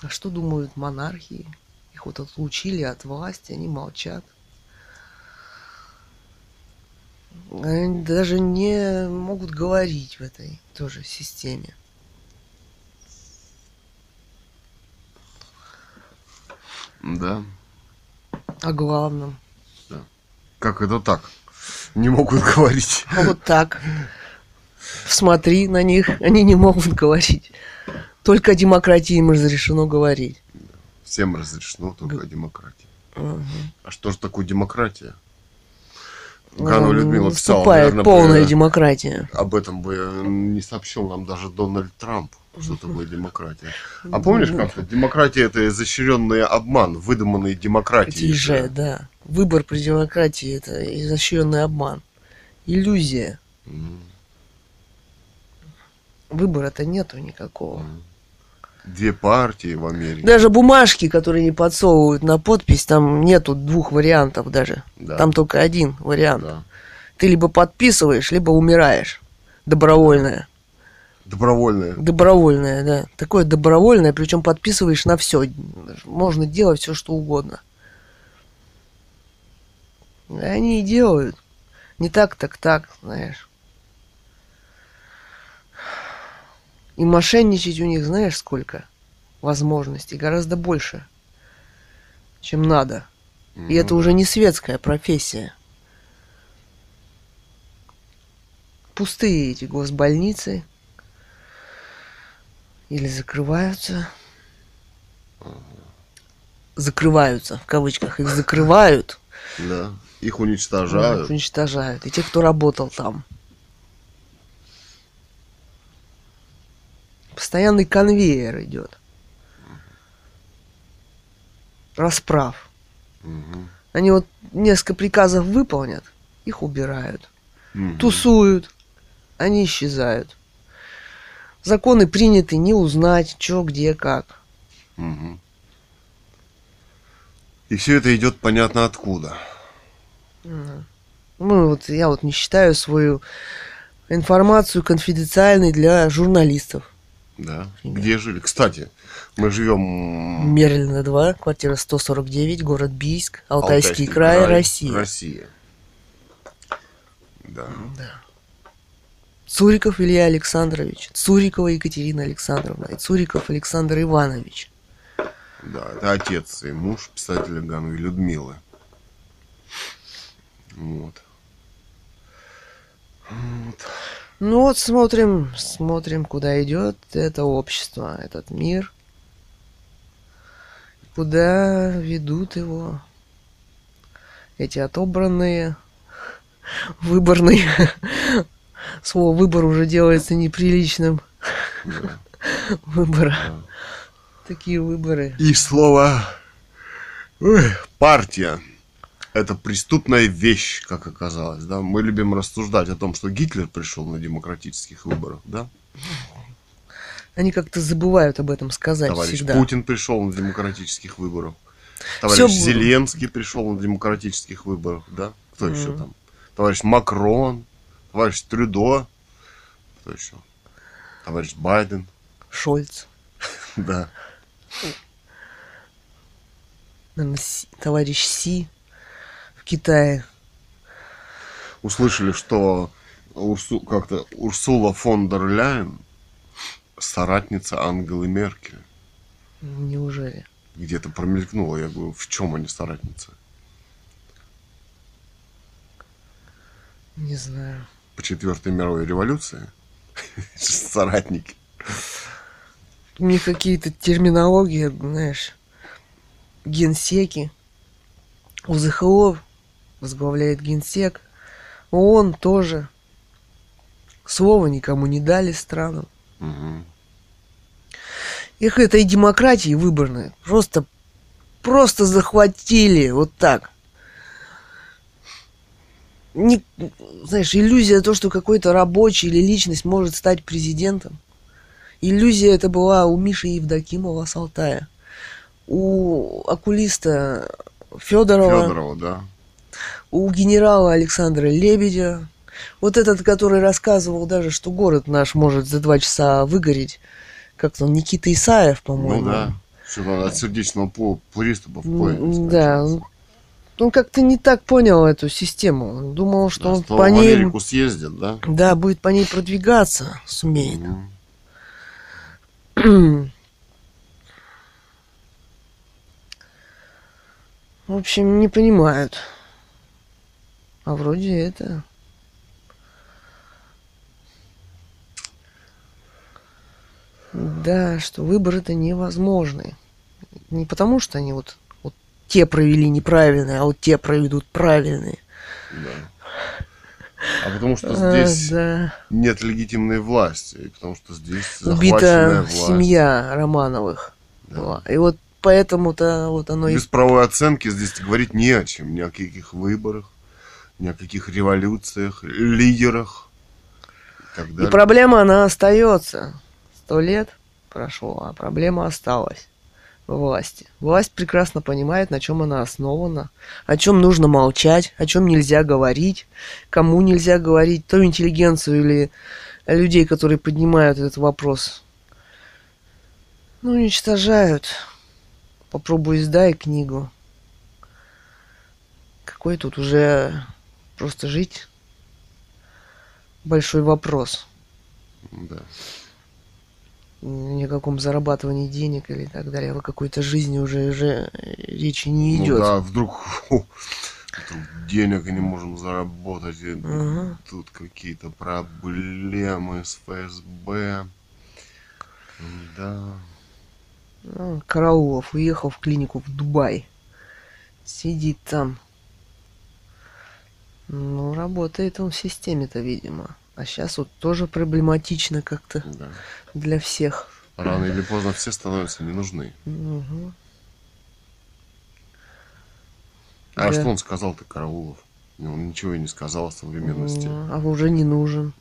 А что думают монархии? Их вот отлучили от власти, они молчат. Они даже не могут говорить в этой тоже системе. Да. О главном. Как это так? Не могут говорить. А вот так. Смотри на них, они не могут говорить. Только о демократии им разрешено говорить. Всем разрешено только демократия. Мгм. А что же такое демократия? Ну, Ганова Людмила писала, Наступает наверное, полная бы- демократия. об этом бы не сообщил нам даже Дональд Трамп. Что такое демократия? А помнишь как-то? Демократия это изощренный обман, выдуманный демократией. же, да. Выбор при демократии это изощренный обман. Иллюзия. Выбора-то нету никакого. Две партии в Америке. Даже бумажки, которые не подсовывают на подпись, там нету двух вариантов даже. Да. Там только один вариант. Да. Ты либо подписываешь, либо умираешь. Добровольное. Добровольное. Добровольное, да. Такое добровольное, причем подписываешь на все. Можно делать все, что угодно. Они и делают. Не так, так, так, знаешь. И мошенничать у них, знаешь, сколько возможностей? Гораздо больше, чем надо. И это уже не светская профессия. Пустые эти госбольницы. Или закрываются. Закрываются, в кавычках. Их закрывают. Да. Их уничтожают. Их уничтожают. И те, кто работал там. Постоянный конвейер идет. Расправ. Мгм. Они вот несколько приказов выполнят, их убирают. Мгм. Тусуют, они исчезают. Законы приняты, не узнать, что, где, как. Мгм. И все это идет понятно откуда. Ну, вот я вот не считаю свою информацию конфиденциальной для журналистов. Да. Где жили? Кстати, мы живем Мерлина 2, квартира 149, город Бийск, Алтайский, край, Россия. Россия. Да. Цуриков Илья Александрович, Цурикова Екатерина Александровна и Цуриков Александр Иванович. Да, это отец и муж писателя Гановой Людмилы. Вот. Вот. Ну вот смотрим, смотрим, куда идет это общество, этот мир. Куда ведут его эти отобранные, выборные. Слово выбор уже делается неприличным. Да. Выбора. Да. Такие выборы. И слово ой, партия. Это преступная вещь, как оказалось. Да? Мы любим рассуждать о том, что Гитлер пришел на демократических выборах. Да? Они как-то забывают об этом сказать Товарищ всегда. Путин пришел на демократических выборах. Товарищ Всё б- Зеленский пришел на демократических выборах. Да? Кто еще Мгм. там? Товарищ Макрон, товарищ Трюдо. Кто еще? Товарищ Байден. Шольц. Да. Наверное, товарищ Си Китае. услышали, что Урсу, как-то Урсула фон дер Ляйен соратница Ангелы Меркель. Неужели? Где-то промелькнуло. Я говорю, в чем они соратницы? Не знаю. По четвертой мировой революции? Соратники. Них какие-то терминологии, знаешь, генсеки. УЗХО возглавляет генсек. ООН тоже. Слова никому не дали странам. Мгм. Их этой демократии выборной просто, просто захватили вот так. Не, знаешь, иллюзия то, что какой-то рабочий или личность может стать президентом. Иллюзия это была у Миши Евдокимова с Алтая. У окулиста Федорова, Федорова, да. У генерала Александра Лебедя. Вот этот, который рассказывал даже, что город наш может за два часа выгореть. Как-то он, Никита Исаев, по-моему. Ну да. Что от сердечного по- приступа в М, поезде Да, он как-то не так понял эту систему. Он думал, что Да, он что по ней, Америку съездит, да? да, будет по ней продвигаться, сумеет. Мгм. В общем, не понимают. А вроде это... Да, что выборы-то невозможны. Не потому, что они вот, вот те провели неправильные, а вот те проведут правильные. Да. А потому что А, здесь да. нет легитимной власти, и потому что здесь Убита власть. семья Романовых. Да. была. И вот поэтому-то вот оно и Без правовой оценки здесь говорить не о чем, ни о каких выборах, ни о каких революциях, лидерах и так И далее. проблема, она остается. Сто лет прошло, а проблема осталась во власти. Власть прекрасно понимает, на чем она основана, о чем нужно молчать, о чем нельзя говорить, кому нельзя говорить, то интеллигенцию или людей, которые поднимают этот вопрос. Ну, уничтожают. Попробуй издай книгу. Какой тут уже просто жить? Большой вопрос Да. ни о каком зарабатывании денег или так далее, о какой-то жизни уже, уже речи не Ну идет. да, вдруг, денег не можем заработать, и Мгм. тут какие-то проблемы с ФСБ. Да. Ну, Караулов уехал в клинику в Дубай. Сидит там. Ну, работает он в системе-то, видимо. А сейчас вот тоже проблематично как-то да. для всех. Рано или поздно все становятся не нужны. Мгм. А Да. что он сказал-то, Караулов? Ну, Он ничего и не сказал о современности. А уже не нужен.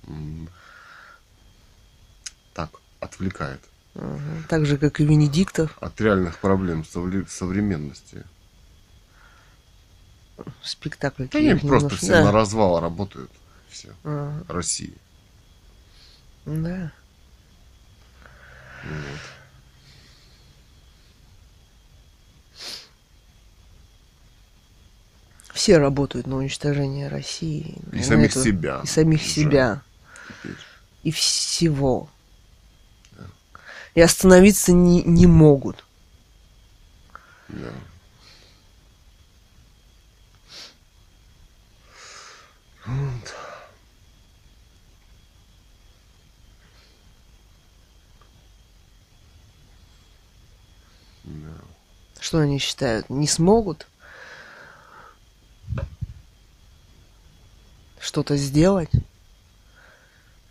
Так, отвлекает. Мгм. Так же, как и Венедиктов. От реальных проблем совре- современности. Спектакль. Они не просто все Да. на развал работают. Все. Ага. России. Да. Вот. Все работают на уничтожение России. И на самих эту- себя И самих уже себя. теперь. И всего. И остановиться не, не могут. Да. Вот. Да. Что они считают? Не смогут что-то сделать?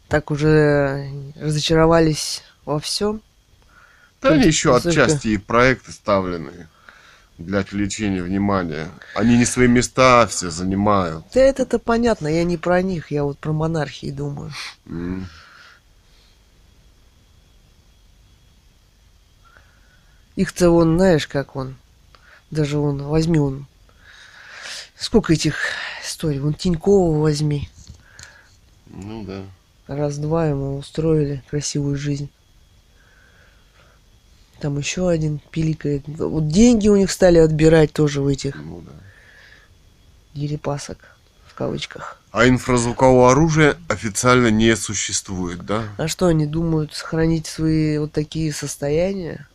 Так уже разочаровались во всем? Да они еще отчасти и проекты ставлены для отвлечения внимания. Они не свои места все занимают. Да это-то понятно, я не про них, я вот про монархии думаю. М. Их-то он, знаешь, как он, даже он, возьми он, сколько этих историй, вон Тинькова возьми, Ну да. раз-два ему устроили красивую жизнь. Там еще один пиликает. Вот деньги у них стали отбирать тоже в этих Ну да. дерипасок, в кавычках. А инфразвукового оружия официально не существует, да? А что они думают, сохранить свои вот такие состояния?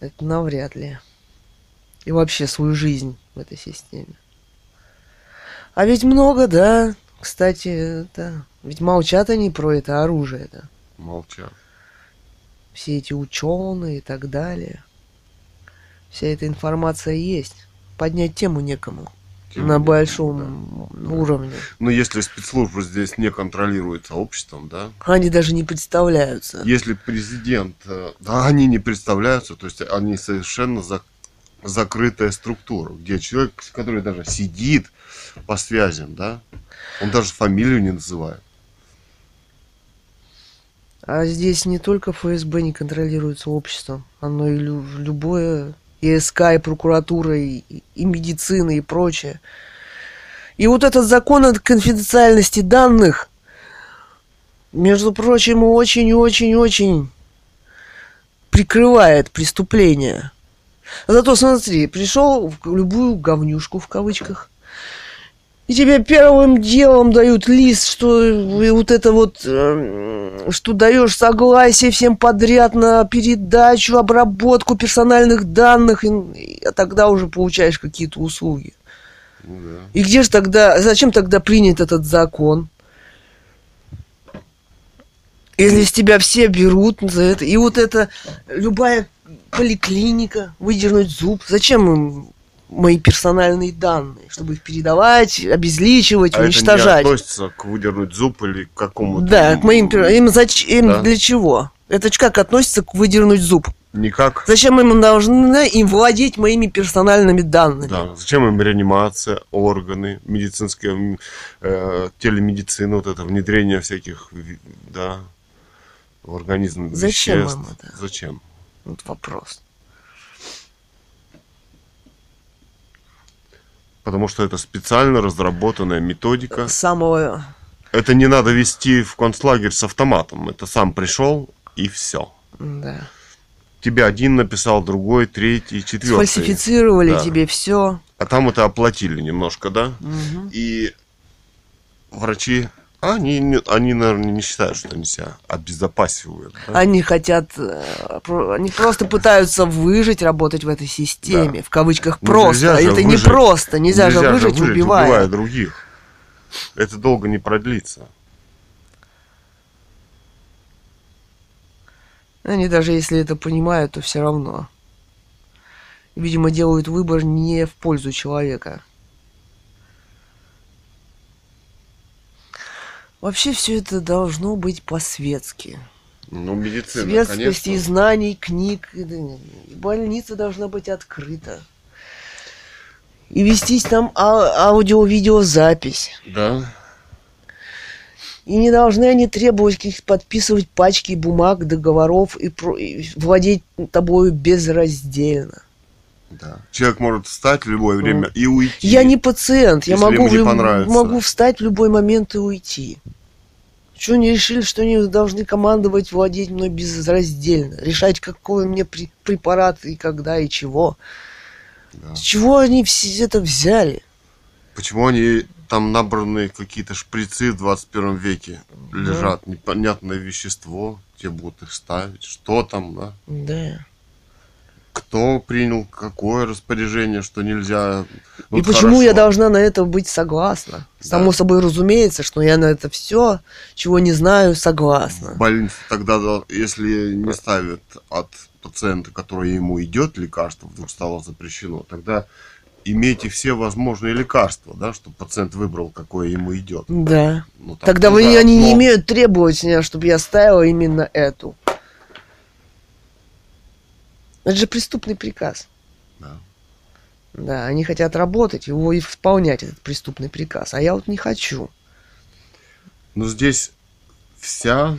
Это навряд ли. И вообще свою жизнь в этой системе. А ведь много, да. Кстати, это... Ведь молчат они про это оружие, это. Молчат. Все эти ученые и так далее. Вся эта информация есть. Поднять тему некому. Тем на большом да. Уровне. Но если спецслужбы здесь не контролируются обществом, да? Они даже не представляются. Если президент... э, Да, они не представляются, то есть они совершенно зак- закрытая структура, где человек, который даже сидит по связям, да, он даже фамилию не называет. А здесь не только ФСБ не контролируется обществом, оно и лю- любое, и СК, и прокуратура, и, и медицина, и прочее. И вот этот закон о конфиденциальности данных, между прочим, очень-очень-очень прикрывает преступление. Зато смотри, пришел в любую говнюшку в кавычках, и тебе первым делом дают лист, что вот это вот, э, что даешь согласие всем подряд на передачу, обработку персональных данных, и, а тогда уже получаешь какие-то услуги. Ну да. И где же тогда, зачем тогда принят этот закон? Если с тебя все берут за это, и вот это любая поликлиника, выдернуть зуб, зачем им мои персональные данные, чтобы их передавать, обезличивать, А это уничтожать. не относится к выдернуть зуб или к какому-то... Да, к моим им зачем Да. для чего? Это как относится к выдернуть зуб? Никак. Зачем им должны им владеть моими персональными данными? Да. Зачем им реанимация, органы, медицинская, э, телемедицина, вот это внедрение всяких, да, в организм Зачем веществ. им это? Зачем? Вот вопрос. Потому что это специально разработанная методика. Самого Это не надо вести в концлагерь с автоматом. Это сам пришел и все. да. Тебе один написал, другой, третий, четвертый. сфальсифицировали Да. тебе все. А там это оплатили немножко, да? И врачи, они, не- они, наверное, не считают, что они себя обезопасивают. да? Они хотят, э, они просто пытаются выжить, работать в этой системе, Да. в кавычках Ну, просто. нельзя Это не выжить. просто, нельзя, же выжить, убивая. других. Это долго не продлится. Они даже если это понимают, то все равно. Видимо, делают выбор не в пользу человека. Вообще все это должно быть по-светски. Ну, медицина, Светскости конечно. знаний, книг. и да, и Больница должна быть открыта. И вестись там а- аудио-видеозапись. Да. И не должны они требовать каких подписывать пачки бумаг, договоров и, про- и владеть тобою безраздельно. Да. Человек может встать в любое время и уйти. Я не пациент, я могу, в не люб- могу встать в любой момент и уйти. Что они решили, что они должны командовать, владеть мной безраздельно, решать, какой мне при- препарат и когда и чего. Да. С чего они все это взяли? Почему они там набраны какие-то шприцы в 21 веке лежат, непонятное вещество, тебе будут их ставить, что там, да? Да. Кто принял какое распоряжение, что нельзя. и Вот почему я хорошо. должна на это быть согласна? Да. Само собой разумеется, что я на это все, чего не знаю, согласна. В больнице тогда, да, если не ставят от пациента, который ему идет лекарство, вдруг стало запрещено, тогда имейте все возможные лекарства, да, чтобы пациент выбрал, какое ему идет. Да. Ну, там Тогда вы, тоже они не одно. имеют меня, чтобы я ставила именно эту. Это же преступный приказ. Да. Да, они хотят работать, его и исполнять, этот преступный приказ. А я вот не хочу. Но здесь вся,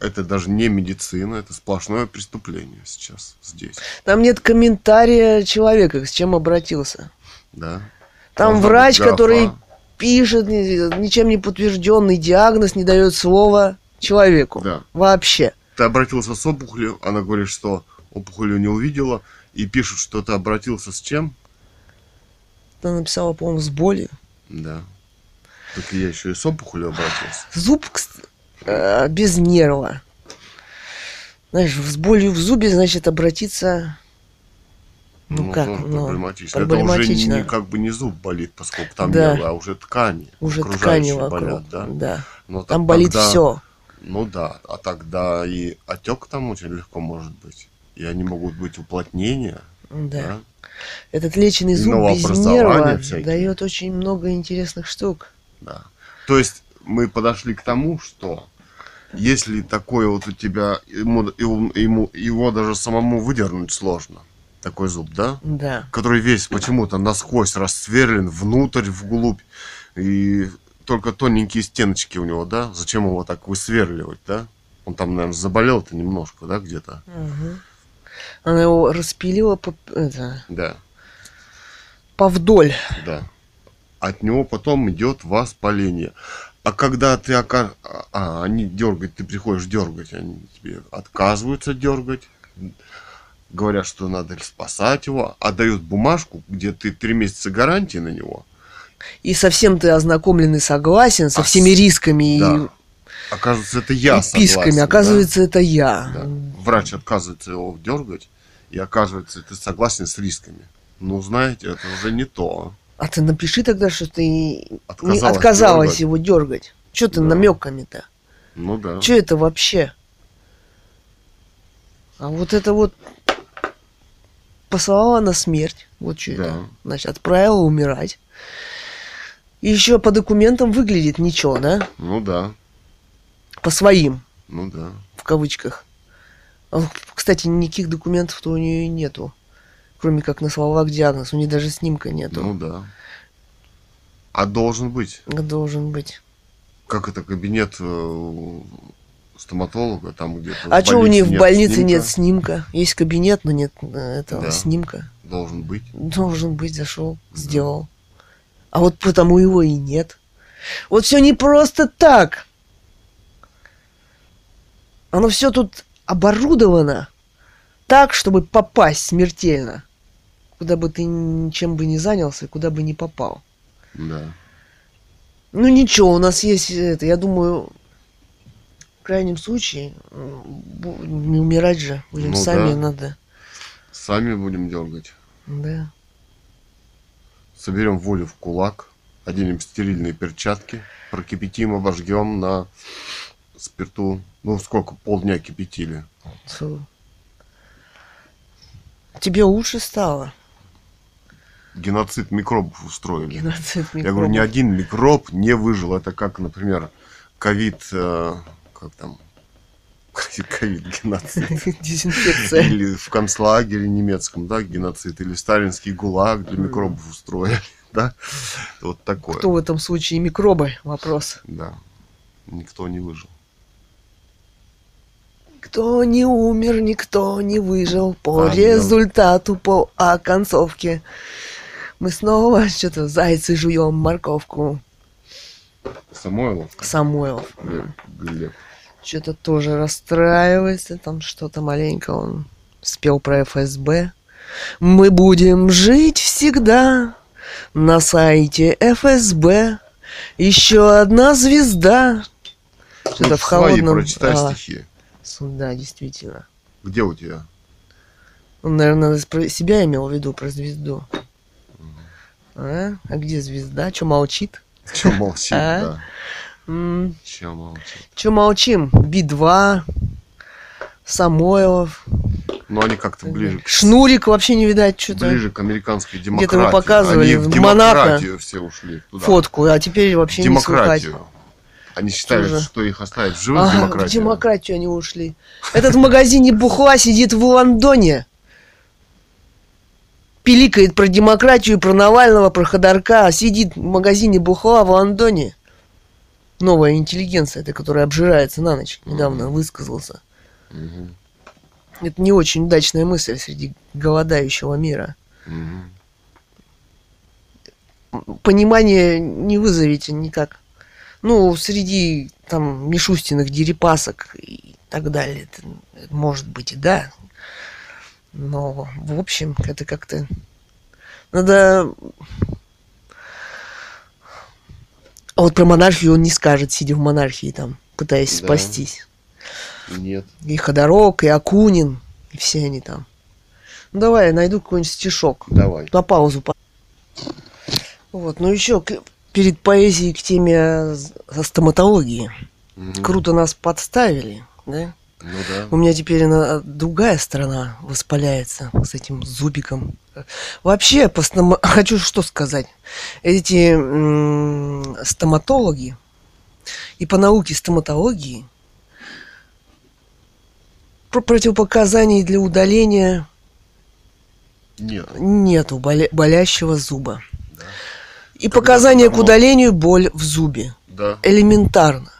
это даже не медицина, это сплошное преступление сейчас здесь, Там нет комментария человека, с чем обратился. да. Там Должна врач, который пишет ни- ничем не подтвержденный диагноз, не дает слова человеку. Да. Вообще. Ты обратился с опухолью, она говорит, что опухолью не увидела, и пишут, что ты обратился с чем? Она написала, по-моему, с болью. Да. Так я еще и с опухолью обратился. Зуб э, без нерва. Знаешь, с болью в зубе, значит, обратиться... Ну, как? тоже Ну, проблематично. проблематично. Это уже не, как бы не зуб болит, поскольку там Да. нервы, а уже ткани. Уже ткани вокруг. болят, да? да. Но Там так- болит тогда- все. Ну да, а тогда и отек там очень легко может быть. И они могут быть уплотнения. Да. Да. Этот леченый зуб без нерва всякие. дает очень много интересных штук. да. То есть мы подошли к тому, что если такое вот у тебя, ему, ему, ему- его даже самому выдернуть сложно, такой зуб, да? Да. Который весь почему-то насквозь рассверлен внутрь, вглубь, и только тоненькие стеночки у него, да? Зачем его так высверливать, да? Он там, наверное, заболел-то немножко, да, где-то? Мгм. Она его распилила по, это, Да. повдоль. Да. От него потом идет воспаление. А когда ты ока... а, они дергать, ты приходишь дергать, они тебе отказываются дергать, говорят, что надо спасать его, а дают бумажку, где ты три месяца гарантии на него. И совсем ты ознакомлен и согласен со А всеми рисками Да. Оказывается, это я и писками. согласен, да? Оказывается, это я. Да. Врач отказывается его дергать, и оказывается, ты согласен с рисками. Ну, знаете, это уже не то. А ты напиши тогда, что ты не Отказалась отказалась дергать. его дергать. Что ты Да. намеками-то? Ну да. Что это вообще? А вот это вот послала на смерть. Вот что Да. это. Значит, отправила умирать. И еще по документам выглядит ничего, да? Ну да, По своим, ну да. в кавычках. А, Кстати, никаких документов-то у нее и нету. Кроме как на словах диагноз. У нее даже снимка нету. Ну да. А должен быть. Должен быть. Как это кабинет э, стоматолога, там где-то. А что у нее в больнице снимка? нет снимка? Есть кабинет, но нет э, этого Да. снимка. Должен быть. Должен быть, зашел, сделал. А вот потому его и нет. Вот все не просто так. Оно все тут оборудовано так, чтобы попасть смертельно. Куда бы ты чем бы ни занялся, куда бы ни попал. Да. Ну ничего, у нас есть это, я думаю, в крайнем случае, не умирать же, будем Ну сами, да. надо. Сами будем дергать. Да. Соберем волю в кулак, оденем стерильные перчатки, прокипятим, обожгем на спирту. Ну, сколько? Полдня кипятили. Фу. Тебе лучше стало? Геноцид микробов устроили. Геноцид Я говорю, ни микробов. один микроб не выжил. Это как, например, ковид, э, как там, ковид, геноцид. Дезинфекция. Или в концлагере немецком, да, геноцид. Или сталинский гулаг для микробов устроили, да. Вот такое. Кто в этом случае микробы? Вопрос. Да. Никто не выжил. Кто не умер, никто не выжил по А, да. результату, по оконцовке. Мы снова что-то зайцы жуем морковку. Самойлов? Самойлов. Глеб. Глеб. Что-то тоже расстраивается, там что-то маленько он спел про ФСБ. Мы будем жить всегда на сайте ФСБ. Еще одна звезда. Что-то в холодном... прочитай а, стихи. Да, действительно. Где у тебя? Он, наверное, про себя имел в виду, про звезду. А, а где звезда? Че молчит? Че молчит, А? да? Че молчит? Че молчим? Би-2, Самойлов, Ну, они как-то ближе к Шнурик вообще не видать что-то. ближе к американской демократии. показывали Они в в Монако демократию все ушли. Туда. Фотку, а теперь вообще не слыхать. демократию. Они считают, Тоже. что их оставят в живых Ага, в демократию. демократию они ушли. Этот в магазине бухла сидит в Лондоне. Пиликает про демократию, про Навального, про Ходорка. а Сидит в магазине бухла в Лондоне. Новая интеллигенция, эта, которая обжирается на ночь, недавно высказался. Мгм, Это не очень удачная мысль среди голодающего мира. мгм. Понимание не вызовете никак. Ну, среди там Мишустиных дерипасок и так далее. Это, это может быть и да. Но, в общем, это как-то... Надо... А вот про монархию он не скажет, сидя в монархии там, пытаясь Да. спастись. Нет. И Ходорок, и Акунин, и все они там. Ну давай, я найду какой-нибудь стишок. Давай. На паузу. Вот, ну еще перед поэзией к теме стоматологии. Мгм. Круто нас подставили, да? Ну да. У меня теперь она, другая сторона воспаляется с этим зубиком. Вообще, по стома- хочу что сказать. Эти м, стоматологи и по науке стоматологии про противопоказаний для удаления Нет. нету боля- болящего зуба. Да. И Когда показания к удалению боль в зубе. Да. Элементарно.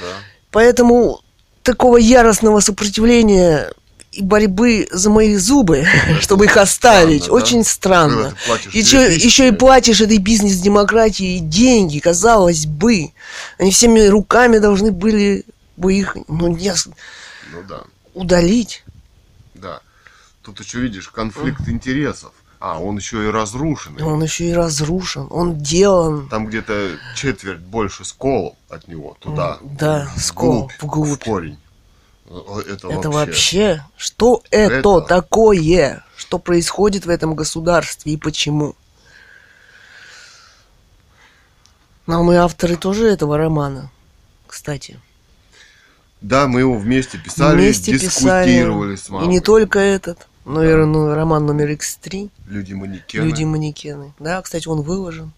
Да. Поэтому такого яростного сопротивления и борьбы за мои зубы, чтобы их оставить, странно, да? очень Когда странно. Еще, 2000, еще и платишь этой бизнес-демократии деньги, казалось бы. Они всеми руками должны были бы их ну, не Ну да. удалить. Да. Тут еще видишь конфликт интересов. А, он еще и разрушенный. Он еще и разрушен, он делан. Там где-то четверть больше сколов от него туда. Да, скол, вглубь. В корень. О, Это, Это вообще. вообще, что это, Это- такое? Что происходит в этом государстве и почему? Но мы авторы тоже этого романа, кстати. Да, мы его вместе писали, Вместе дискутировали писали. с И мамой. не только этот. Наверное, ну, роман номер X3. Люди-манекены. Люди-манекены. Да, кстати, он выложен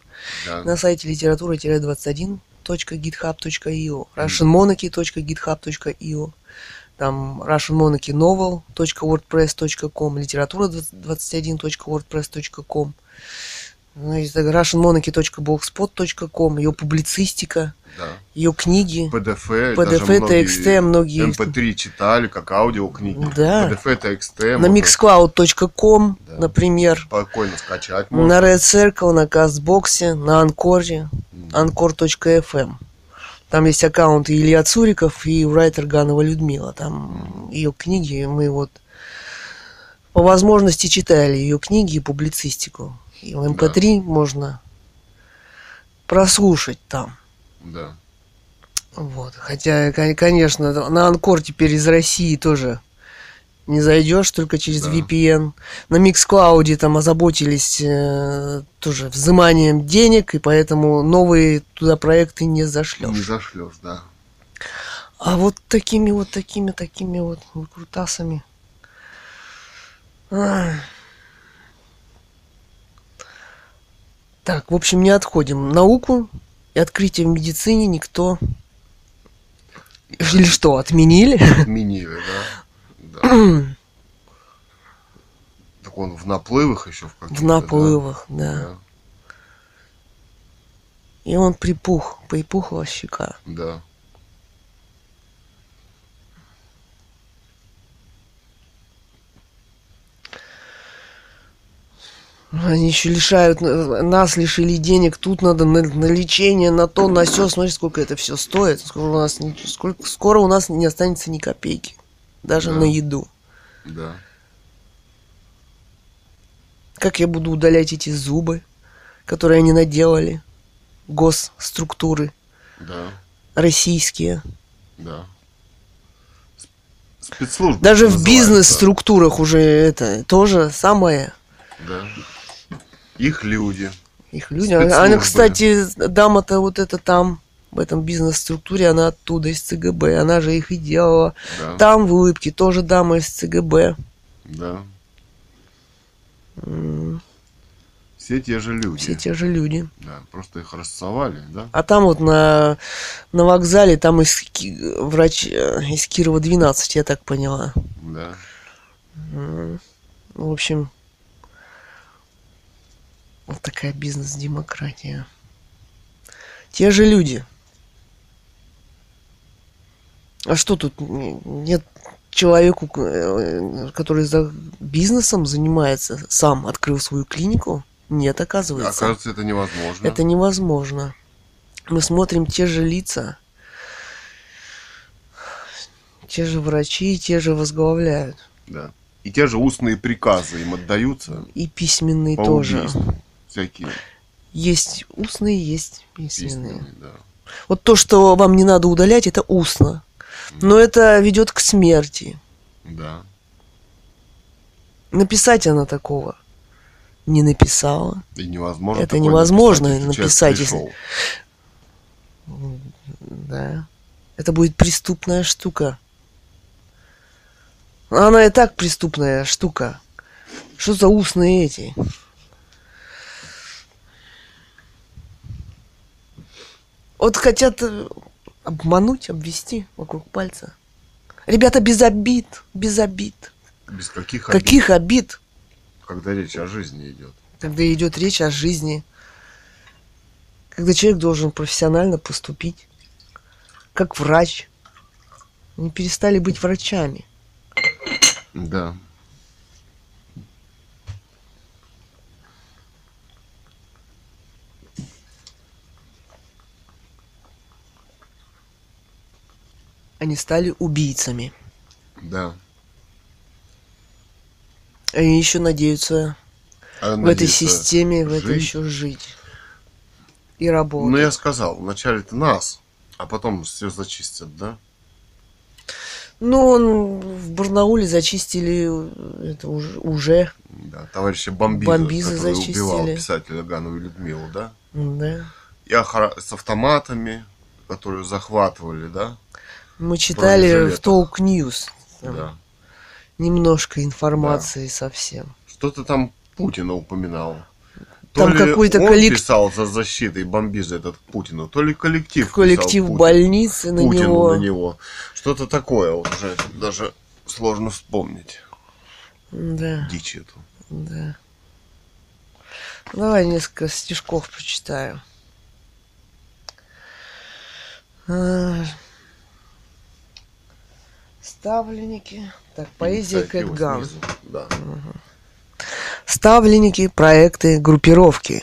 Да. на сайте литература-21.github.io, russianmonarchy.github.io, там russianmonarchynovel.wordpress.com, литература21.wordpress.com, ну, есть russianmonarchy.blogspot.com, ее публицистика, да. ее книги. PDF, PDF, даже многие TXT, многие- MP3 читали, как аудиокниги. Да. PDF, TXT. На можно mixcloud.com, Да. например, Спокойно скачать на можно. Red Circle, на Кастбоксе, на Анкоре, anchor.fm. Там есть аккаунты Илья Цуриков и Райтер Ганова Людмила. Там ее книги мы вот по возможности читали ее книги и публицистику. И в MP3 можно прослушать там. Да. Вот. Хотя, кон- конечно, на Анкор теперь из России тоже не зайдешь, только через Да. VPN. На Mixcloud там озаботились э, тоже взиманием денег, и поэтому новые туда проекты не зашлешь. Не зашлешь, да. А вот такими вот такими такими вот крутасами. Ай. Так, в общем, не отходим. Науку и открытие в медицине никто... Или что, отменили? Отменили, да. да. Так он в наплывах еще в каких-то, В наплывах, да. Да. И он припух, припухла щека. Да. Они еще лишают, э, нас лишили денег, тут надо на, на лечение, на то, на все. Смотри, сколько это все стоит. Скоро у нас, не- сколько, скоро у нас не останется ни копейки. Даже Да. на еду. Да. Как я буду удалять эти зубы, которые они наделали? Госструктуры Да. российские. Да. Спецслужбы. Даже в бизнес-структурах уже это тоже самое. Да. Их люди. Их люди. Она, Спецслужбы. кстати, дама-то вот эта там, в этом бизнес-структуре, она оттуда, из ЦГБ. Она же их и делала. Да. Там в улыбке тоже дама из ЦГБ. Да. М, Все те же люди. Все те же люди. Да. Просто их рассовали, да? А там вот на, на вокзале, там из, врач э, из Кирова 12, я так поняла. Да. М, В общем, вот такая бизнес-демократия. Те же люди. А что тут нет человеку, э, который за бизнесом занимается, сам открыл свою клинику? Нет, оказывается. Оказывается, это невозможно. Это невозможно. Мы смотрим те же лица, те же врачи, те же возглавляют. Да. И те же устные приказы им отдаются. И письменные тоже. убийству. Всякие Есть устные, есть письменные. письменные, да. Вот то, что вам не надо удалять, это устно. Но это ведет к смерти. Да. Написать она такого не написала. И невозможно. Это невозможно человек написать, если-. Да. Это будет преступная штука. Она и так преступная штука. Что за устные эти? Вот хотят э, обмануть, обвести вокруг пальца. Ребята, без обид, без обид. Без каких обид, Каких обид, когда речь о жизни идет. когда идет речь о жизни? Когда человек должен профессионально поступить, как врач. Они перестали быть врачами. Да. Они стали убийцами. Да. Они еще надеются А в этой системе, в этой жить? еще жить. И работать. Ну, я сказал, вначале-то нас, а потом все зачистят, да? Ну, он в Барнауле зачистили э, это уже, уже. Да, товарища Бомбиза, Бомбиза который зачистили. убивал писателя Ганову Людмилу, да? Да. И охра- с автоматами, которые захватывали, да? Мы читали в Бронежилетах. Толк Ньюс. Да. немножко информации совсем. Что-то там Путина упоминал. Там то ли какой-то он коллек- писал за защитой бомбиза этот Путину, то ли коллектив Коллектив писал Путину. больницы на Путину него. на него. Что-то такое уже даже сложно вспомнить. Да, Дичь эту. да. Давай несколько стишков прочитаю. Ставленники. Так, поэзия Кэтган. Да. Ставленники, проекты, группировки,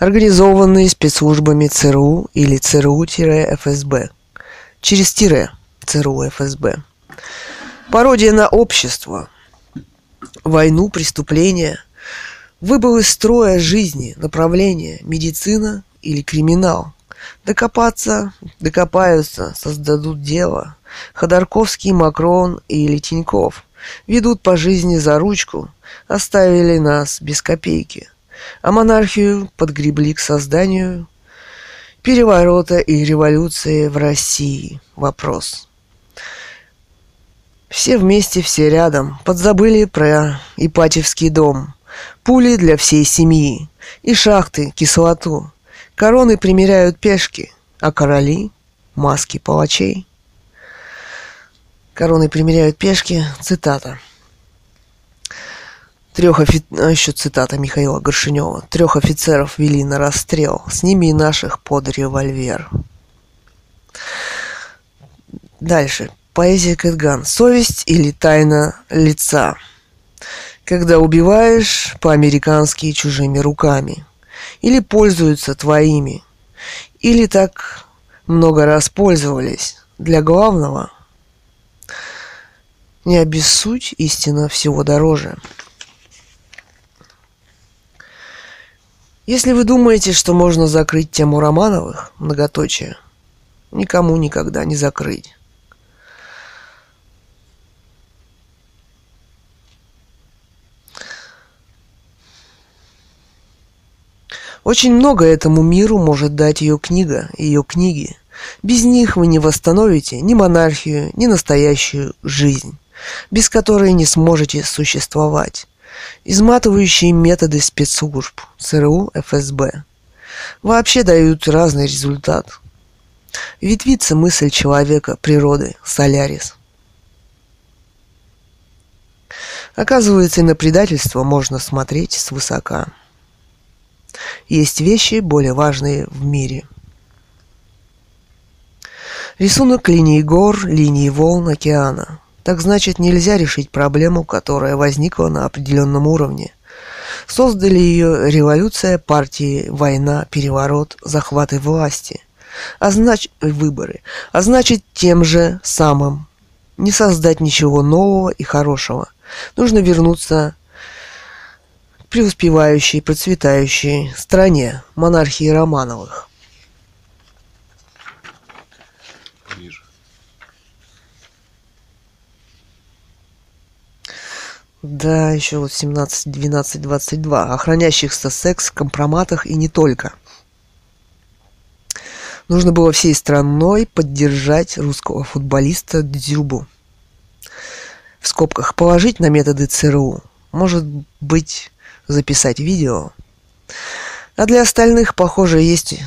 организованные спецслужбами ЦРУ или ЦРУ-ФСБ. Через тире ЦРУ-ФСБ. Пародия на общество, войну, преступления, выбыл из строя жизни, направление, медицина или криминал. Докопаться, докопаются, создадут дело. Ходорковский, Макрон или Тиньков ведут по жизни за ручку, оставили нас без копейки. А монархию подгребли к созданию переворота и революции в России. Вопрос. Все вместе, все рядом, подзабыли про Ипатьевский дом. Пули для всей семьи и шахты, кислоту. Короны примеряют пешки, а короли — маски палачей. Короны примеряют пешки, цитата. Трех офи... а, еще цитата Михаила Горшинева. Трех офицеров вели на расстрел, с ними и наших под револьвер. Дальше. Поэзия Кэтган. Совесть или тайна лица. Когда убиваешь по-американски чужими руками. Или пользуются твоими. Или так много раз пользовались. Для главного не обессудь, истина всего дороже. Если вы думаете, что можно закрыть тему Романовых, многоточие, никому никогда не закрыть. Очень много этому миру может дать ее книга, ее книги. Без них вы не восстановите ни монархию, ни настоящую жизнь, без которой не сможете существовать. Изматывающие методы спецслужб, ЦРУ, ФСБ вообще дают разный результат. Ветвится мысль человека, природы, Солярис. Оказывается, и на предательство можно смотреть свысока. Есть вещи более важные в мире. Рисунок линий гор, линий волн океана. Так значит, нельзя решить проблему, которая возникла на определенном уровне. Создали ее революция, партии, война, переворот, захваты власти. А значит, выборы. А значит, тем же самым не создать ничего нового и хорошего. Нужно вернуться к преуспевающей, процветающей стране монархии Романовых. Ниже. Да, еще вот 17, 12, 22. О хранящихся секс, компроматах и не только. Нужно было всей страной поддержать русского футболиста Дзюбу. В скобках положить на методы ЦРУ. Может быть, записать видео. А для остальных, похоже, есть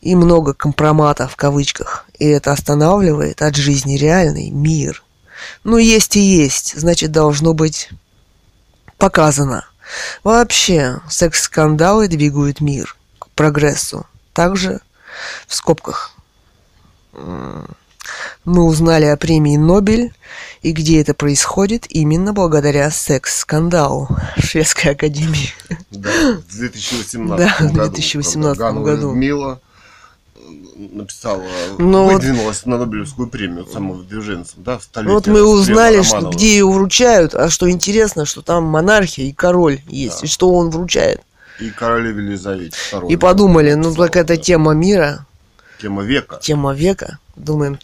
и много компроматов в кавычках. И это останавливает от жизни реальный мир. Ну, есть и есть, значит, должно быть показано. Вообще, секс-скандалы двигают мир к прогрессу. Также, в скобках, мы узнали о премии Нобель и где это происходит именно благодаря секс-скандалу Шведской Академии. Да, в 2018 Да, в году. 2018 когда Ганова году. Людмила написала, Ну вот- выдвинулась на Нобелевскую премию самовыдвиженцем, да, в столетие Вот мы узнали, что, где ее вручают, а что интересно, что там монархия и король есть, Да. и что он вручает. И королеве Елизавете II. И подумали, ну так это тема мира, Тема века. тема века. Думаем,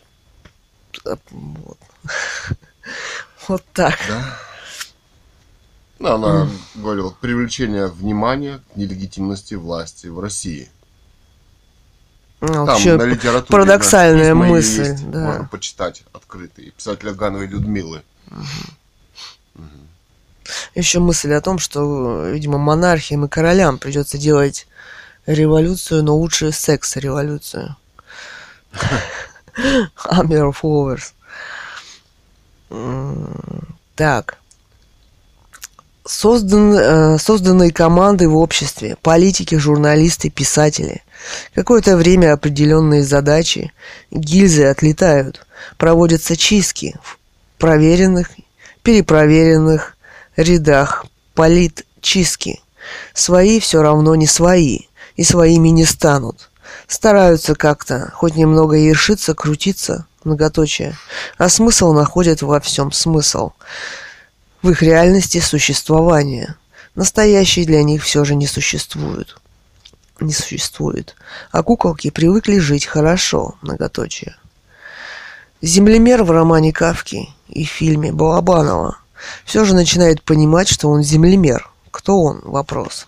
а, вот. Вот так. Да. Ну, она говорила, привлечение внимания к нелегитимности власти в России. Там на литературе парадоксальная письма мысль, есть, да. Можно почитать открытые. Писателя Гановой Людмилы. Еще мысль о том, что, видимо, монархиям и королям придется делать революцию, но лучше секс-революцию. Hammer of Lovers. Так. Создан, э, созданные команды в обществе, политики, журналисты, писатели. Какое-то время определенные задачи, гильзы отлетают, проводятся чистки в проверенных, перепроверенных рядах политчистки. Свои все равно не свои, и своими не станут. Стараются как-то, хоть немного ершиться, крутиться, многоточие, а смысл находят во всем смысл – в их реальности существования. Настоящий для них все же не существует. Не существует. А куколки привыкли жить хорошо, многоточие. Землемер в романе Кавки и фильме Балабанова все же начинает понимать, что он землемер. Кто он? Вопрос.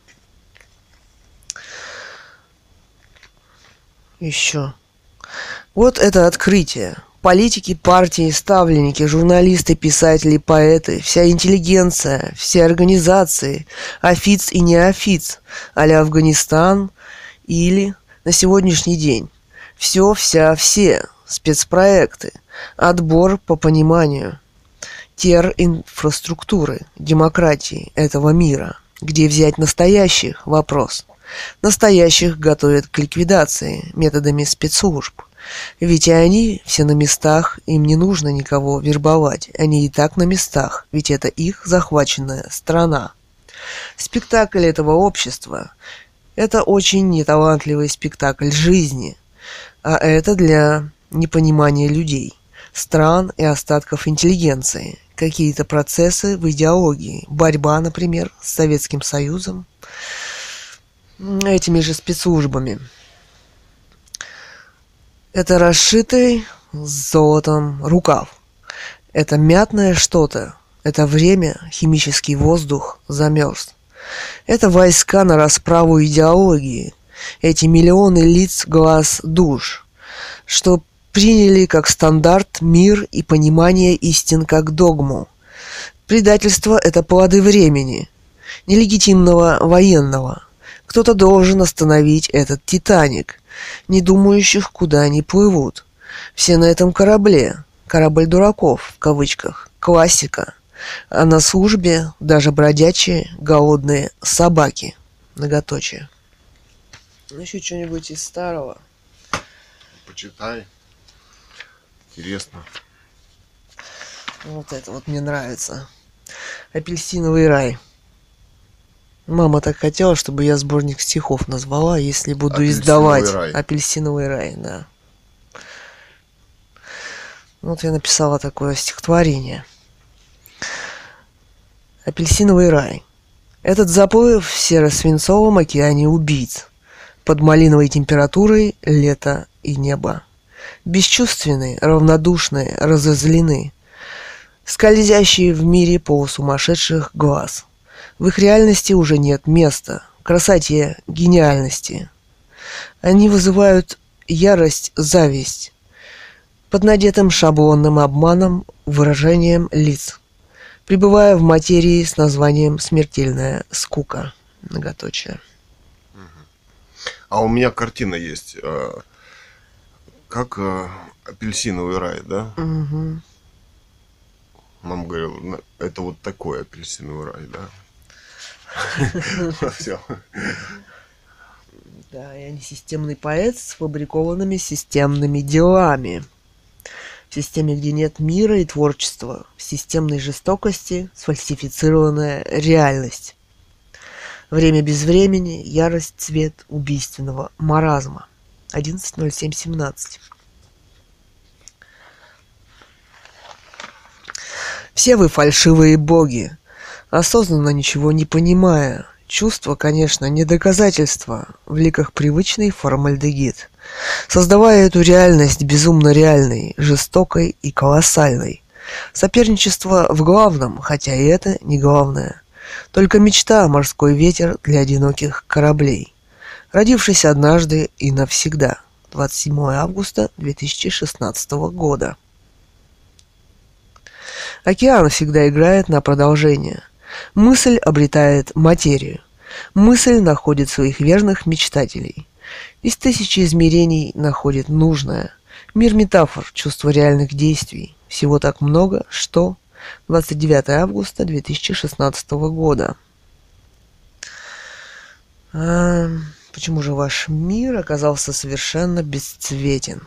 Еще. Вот это открытие. Политики, партии, ставленники, журналисты, писатели, поэты, вся интеллигенция, все организации, офиц и неофиц, а Афганистан или на сегодняшний день. Все, вся, все, спецпроекты, отбор по пониманию, тер инфраструктуры, демократии этого мира. Где взять настоящих? Вопрос. Настоящих готовят к ликвидации методами спецслужб – ведь и они все на местах, им не нужно никого вербовать. Они и так на местах, ведь это их захваченная страна. Спектакль этого общества – это очень неталантливый спектакль жизни, а это для непонимания людей, стран и остатков интеллигенции, какие-то процессы в идеологии, борьба, например, с Советским Союзом, этими же спецслужбами – это расшитый золотом рукав. Это мятное что-то. Это время, химический воздух замерз. Это войска на расправу идеологии. Эти миллионы лиц, глаз, душ. Что приняли как стандарт мир и понимание истин как догму. Предательство – это плоды времени, нелегитимного военного. Кто-то должен остановить этот «Титаник», не думающих, куда они плывут. Все на этом корабле. Корабль дураков, в кавычках. Классика. А на службе даже бродячие, голодные собаки. Многоточие. Ну, еще что-нибудь из старого. Почитай. Интересно. Вот это вот мне нравится. Апельсиновый рай. Мама так хотела, чтобы я сборник стихов назвала, если буду Апельсиновый издавать. Рай. Апельсиновый рай, да. Вот я написала такое стихотворение. Апельсиновый рай. Этот заплыв в серо-свинцовом океане убийц. Под малиновой температурой лето и небо. Бесчувственные, равнодушные, разозлены. Скользящие в мире полусумасшедших глаз – в их реальности уже нет места, красоте, гениальности. Они вызывают ярость, зависть под надетым шаблонным обманом, выражением лиц, пребывая в материи с названием «Смертельная скука». Многоточие. А у меня картина есть. Э, как э, апельсиновый рай, да? Угу. Мама говорила, это вот такой апельсиновый рай, да? Да, я не системный поэт с фабрикованными системными делами. В системе, где нет мира и творчества, в системной жестокости сфальсифицированная реальность. Время без времени, ярость, цвет убийственного маразма. 11.07.17. Все вы фальшивые боги, осознанно ничего не понимая. Чувство, конечно, не доказательство, в ликах привычный формальдегид, создавая эту реальность безумно реальной, жестокой и колоссальной. Соперничество в главном, хотя и это не главное. Только мечта морской ветер для одиноких кораблей. Родившись однажды и навсегда. 27 августа 2016 года. Океан всегда играет на продолжение. Мысль обретает материю. Мысль находит своих верных мечтателей. Из тысячи измерений находит нужное. Мир метафор, чувство реальных действий. Всего так много, что 29 августа 2016 года. А, почему же ваш мир оказался совершенно бесцветен?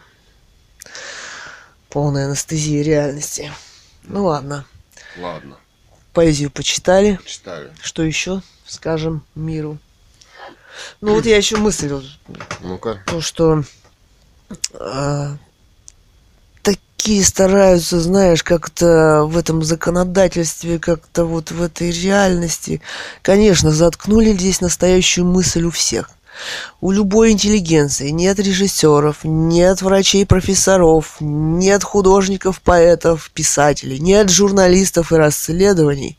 Полная анестезия реальности. Ну ладно. Ладно, Поэзию почитали. читали. Что еще скажем миру? Ну вот я еще мысль, Ну-ка. то, что а, такие стараются, знаешь, как-то в этом законодательстве, как-то вот в этой реальности. Конечно, заткнули здесь настоящую мысль у всех. У любой интеллигенции нет режиссеров, нет врачей-профессоров, нет художников, поэтов, писателей, нет журналистов и расследований,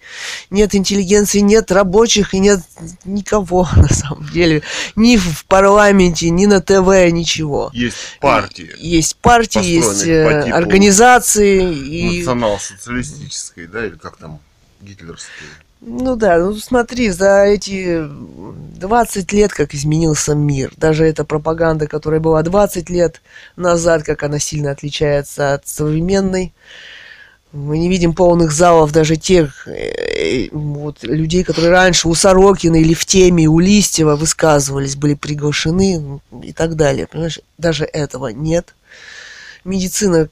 нет интеллигенции, нет рабочих и нет никого на самом деле. Ни в парламенте, ни на ТВ, ничего. Есть партии Есть партии, есть э, организации и... национал-социалистической, да, или как там, гитлерской. Ну да, ну смотри, за эти 20 лет, как изменился мир, даже эта пропаганда, которая была 20 лет назад, как она сильно отличается от современной. Мы не видим полных залов даже тех э, вот, людей, которые раньше у Сорокина или в теме у Листьева высказывались, были приглашены и так далее. Понимаешь, даже этого нет. Медицина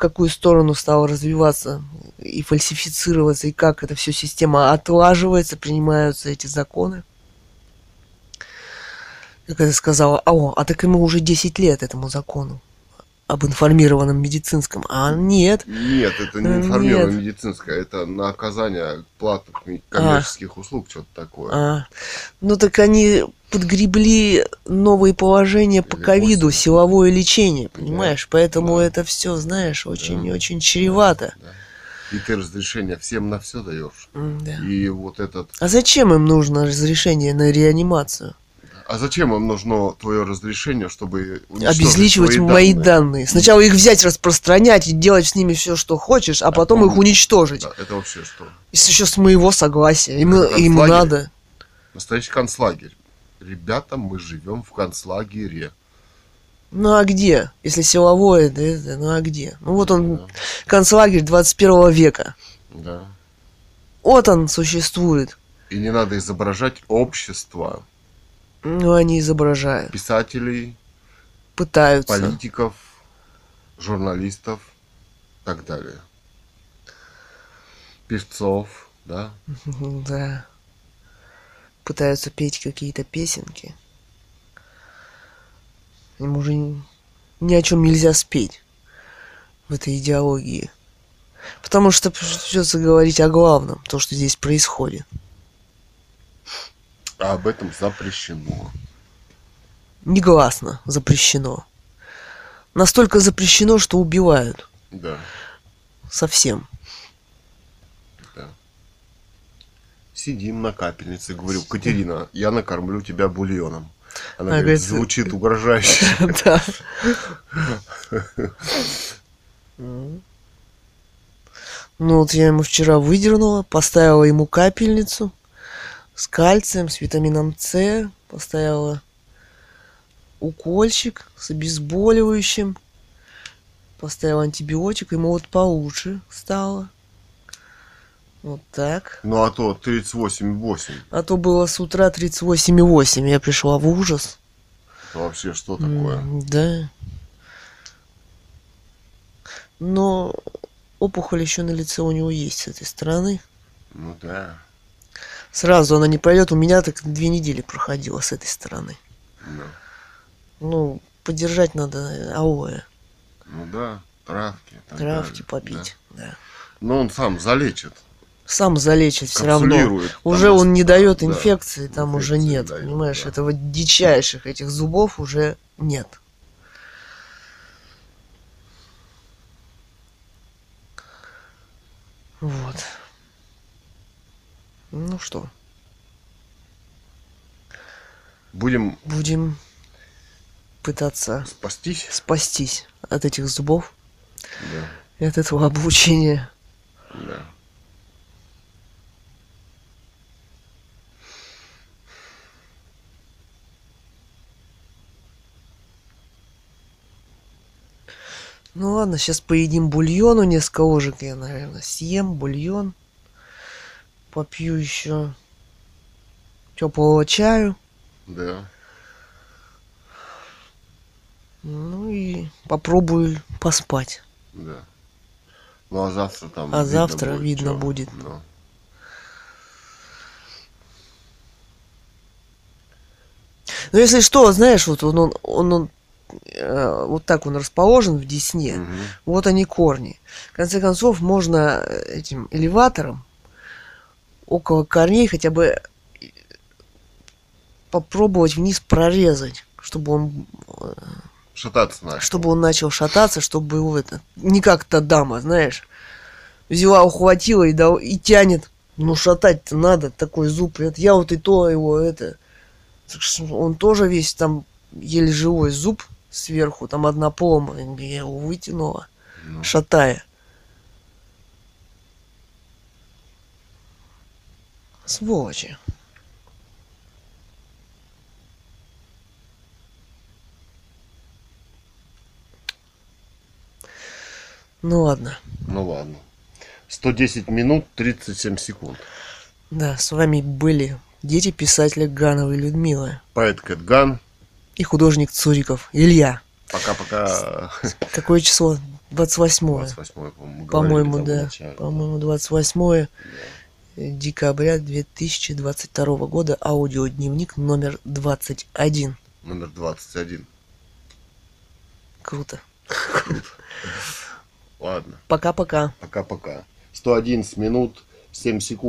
какую сторону стала развиваться и фальсифицироваться, и как эта все система отлаживается, принимаются эти законы. Как это сказала, о, а так ему уже 10 лет этому закону об информированном медицинском. А нет, Нет, это Э, не информированное нет. медицинское, это на оказание платных ми- коммерческих услуг, что-то такое. А, ну так они подгребли новые положения по ковиду, силовое лечение, понимаешь? Поэтому Да. это все, знаешь, очень-очень Да. чревато. Да. И ты разрешение всем на все даешь. Да. И вот этот... А зачем им нужно разрешение на реанимацию? А зачем им нужно твое разрешение, чтобы Обезличивать твои мои данные. Сначала их взять, распространять и делать с ними все, что хочешь, а потом их потом- уничтожить. Да, это вообще что? Если еще с моего согласия. Им, им надо. Настоящий концлагерь. Ребята, мы живем в концлагере. Ну а где? Если силовое, да это, ну а где? Ну вот он, Да. концлагерь 21 века. Да. Вот он существует. И не надо изображать общество Ну, они изображают, писателей, пытаются. политиков, журналистов и так далее. Певцов, да? Да. Пытаются петь какие-то песенки. Им уже ни, о чем нельзя спеть в этой идеологии. Потому что придется говорить о главном, то, что здесь происходит. А об этом запрещено. Негласно запрещено. Настолько запрещено, что убивают. Да, Совсем. да. Сидим на капельнице, говорю, Катерина, я накормлю тебя бульоном. Она Она говорит, звучит угрожающе. Да. Ну вот я ему вчера выдернула, поставила ему капельницу с кальцием, с витамином С, поставила укольчик с обезболивающим, поставила антибиотик, ему вот получше стало. Вот так. Ну а то 38,8. А то было с утра 38,8, я пришла в ужас. Это вообще что такое? М, Да. Но опухоль еще на лице у него есть с этой стороны. Ну да. Сразу она не пройдет. У меня так две недели проходила с этой стороны. Ну, Ну, поддержать надо алоэ. ну да, травки. Травки далее, попить. Да. да. Но он сам залечит. Сам залечит все равно. Уже он не дает да, инфекции, там уже инфекции нет. дает, понимаешь, да. этого дичайших этих зубов уже нет. Вот. Ну что, Будем будем пытаться спастись. спастись от этих зубов Да. и от этого обучения. Да. Ну ладно, сейчас поедим бульону, несколько ложек я, наверное, съем бульон. Попью еще теплого чаю. Да. Ну и попробую поспать. Да. Ну а завтра там. А завтра видно чё. будет. Ну. Ну если что, знаешь, вот он, он, он, он, э, вот так он расположен в Десне. Мгм. Вот они корни. В конце концов, можно этим элеватором около корней хотя бы попробовать вниз прорезать, чтобы он, Шататься начал. чтобы он начал шататься, чтобы его это не как та дама, знаешь, взяла, ухватила и, дал- и тянет. Ну шатать-то надо, такой зуб. Это я вот и то его это. Он тоже весь там еле живой зуб сверху, там одна полома, я его вытянула Ну. шатая. Сволочи. Ну ладно. Ну ладно. 110 минут 37 секунд. Да, с вами были дети писателя Гановой Людмилы Поэт Кэтган. и художник Цуриков Илья. Пока-пока. Какое число? 28 28 по-моему, По-моему, да. По-моему, 28 декабря 2022 года. Аудиодневник номер 21. Номер 21. Круто. Ладно. Пока-пока. Пока-пока. 111 минут 7 секунд.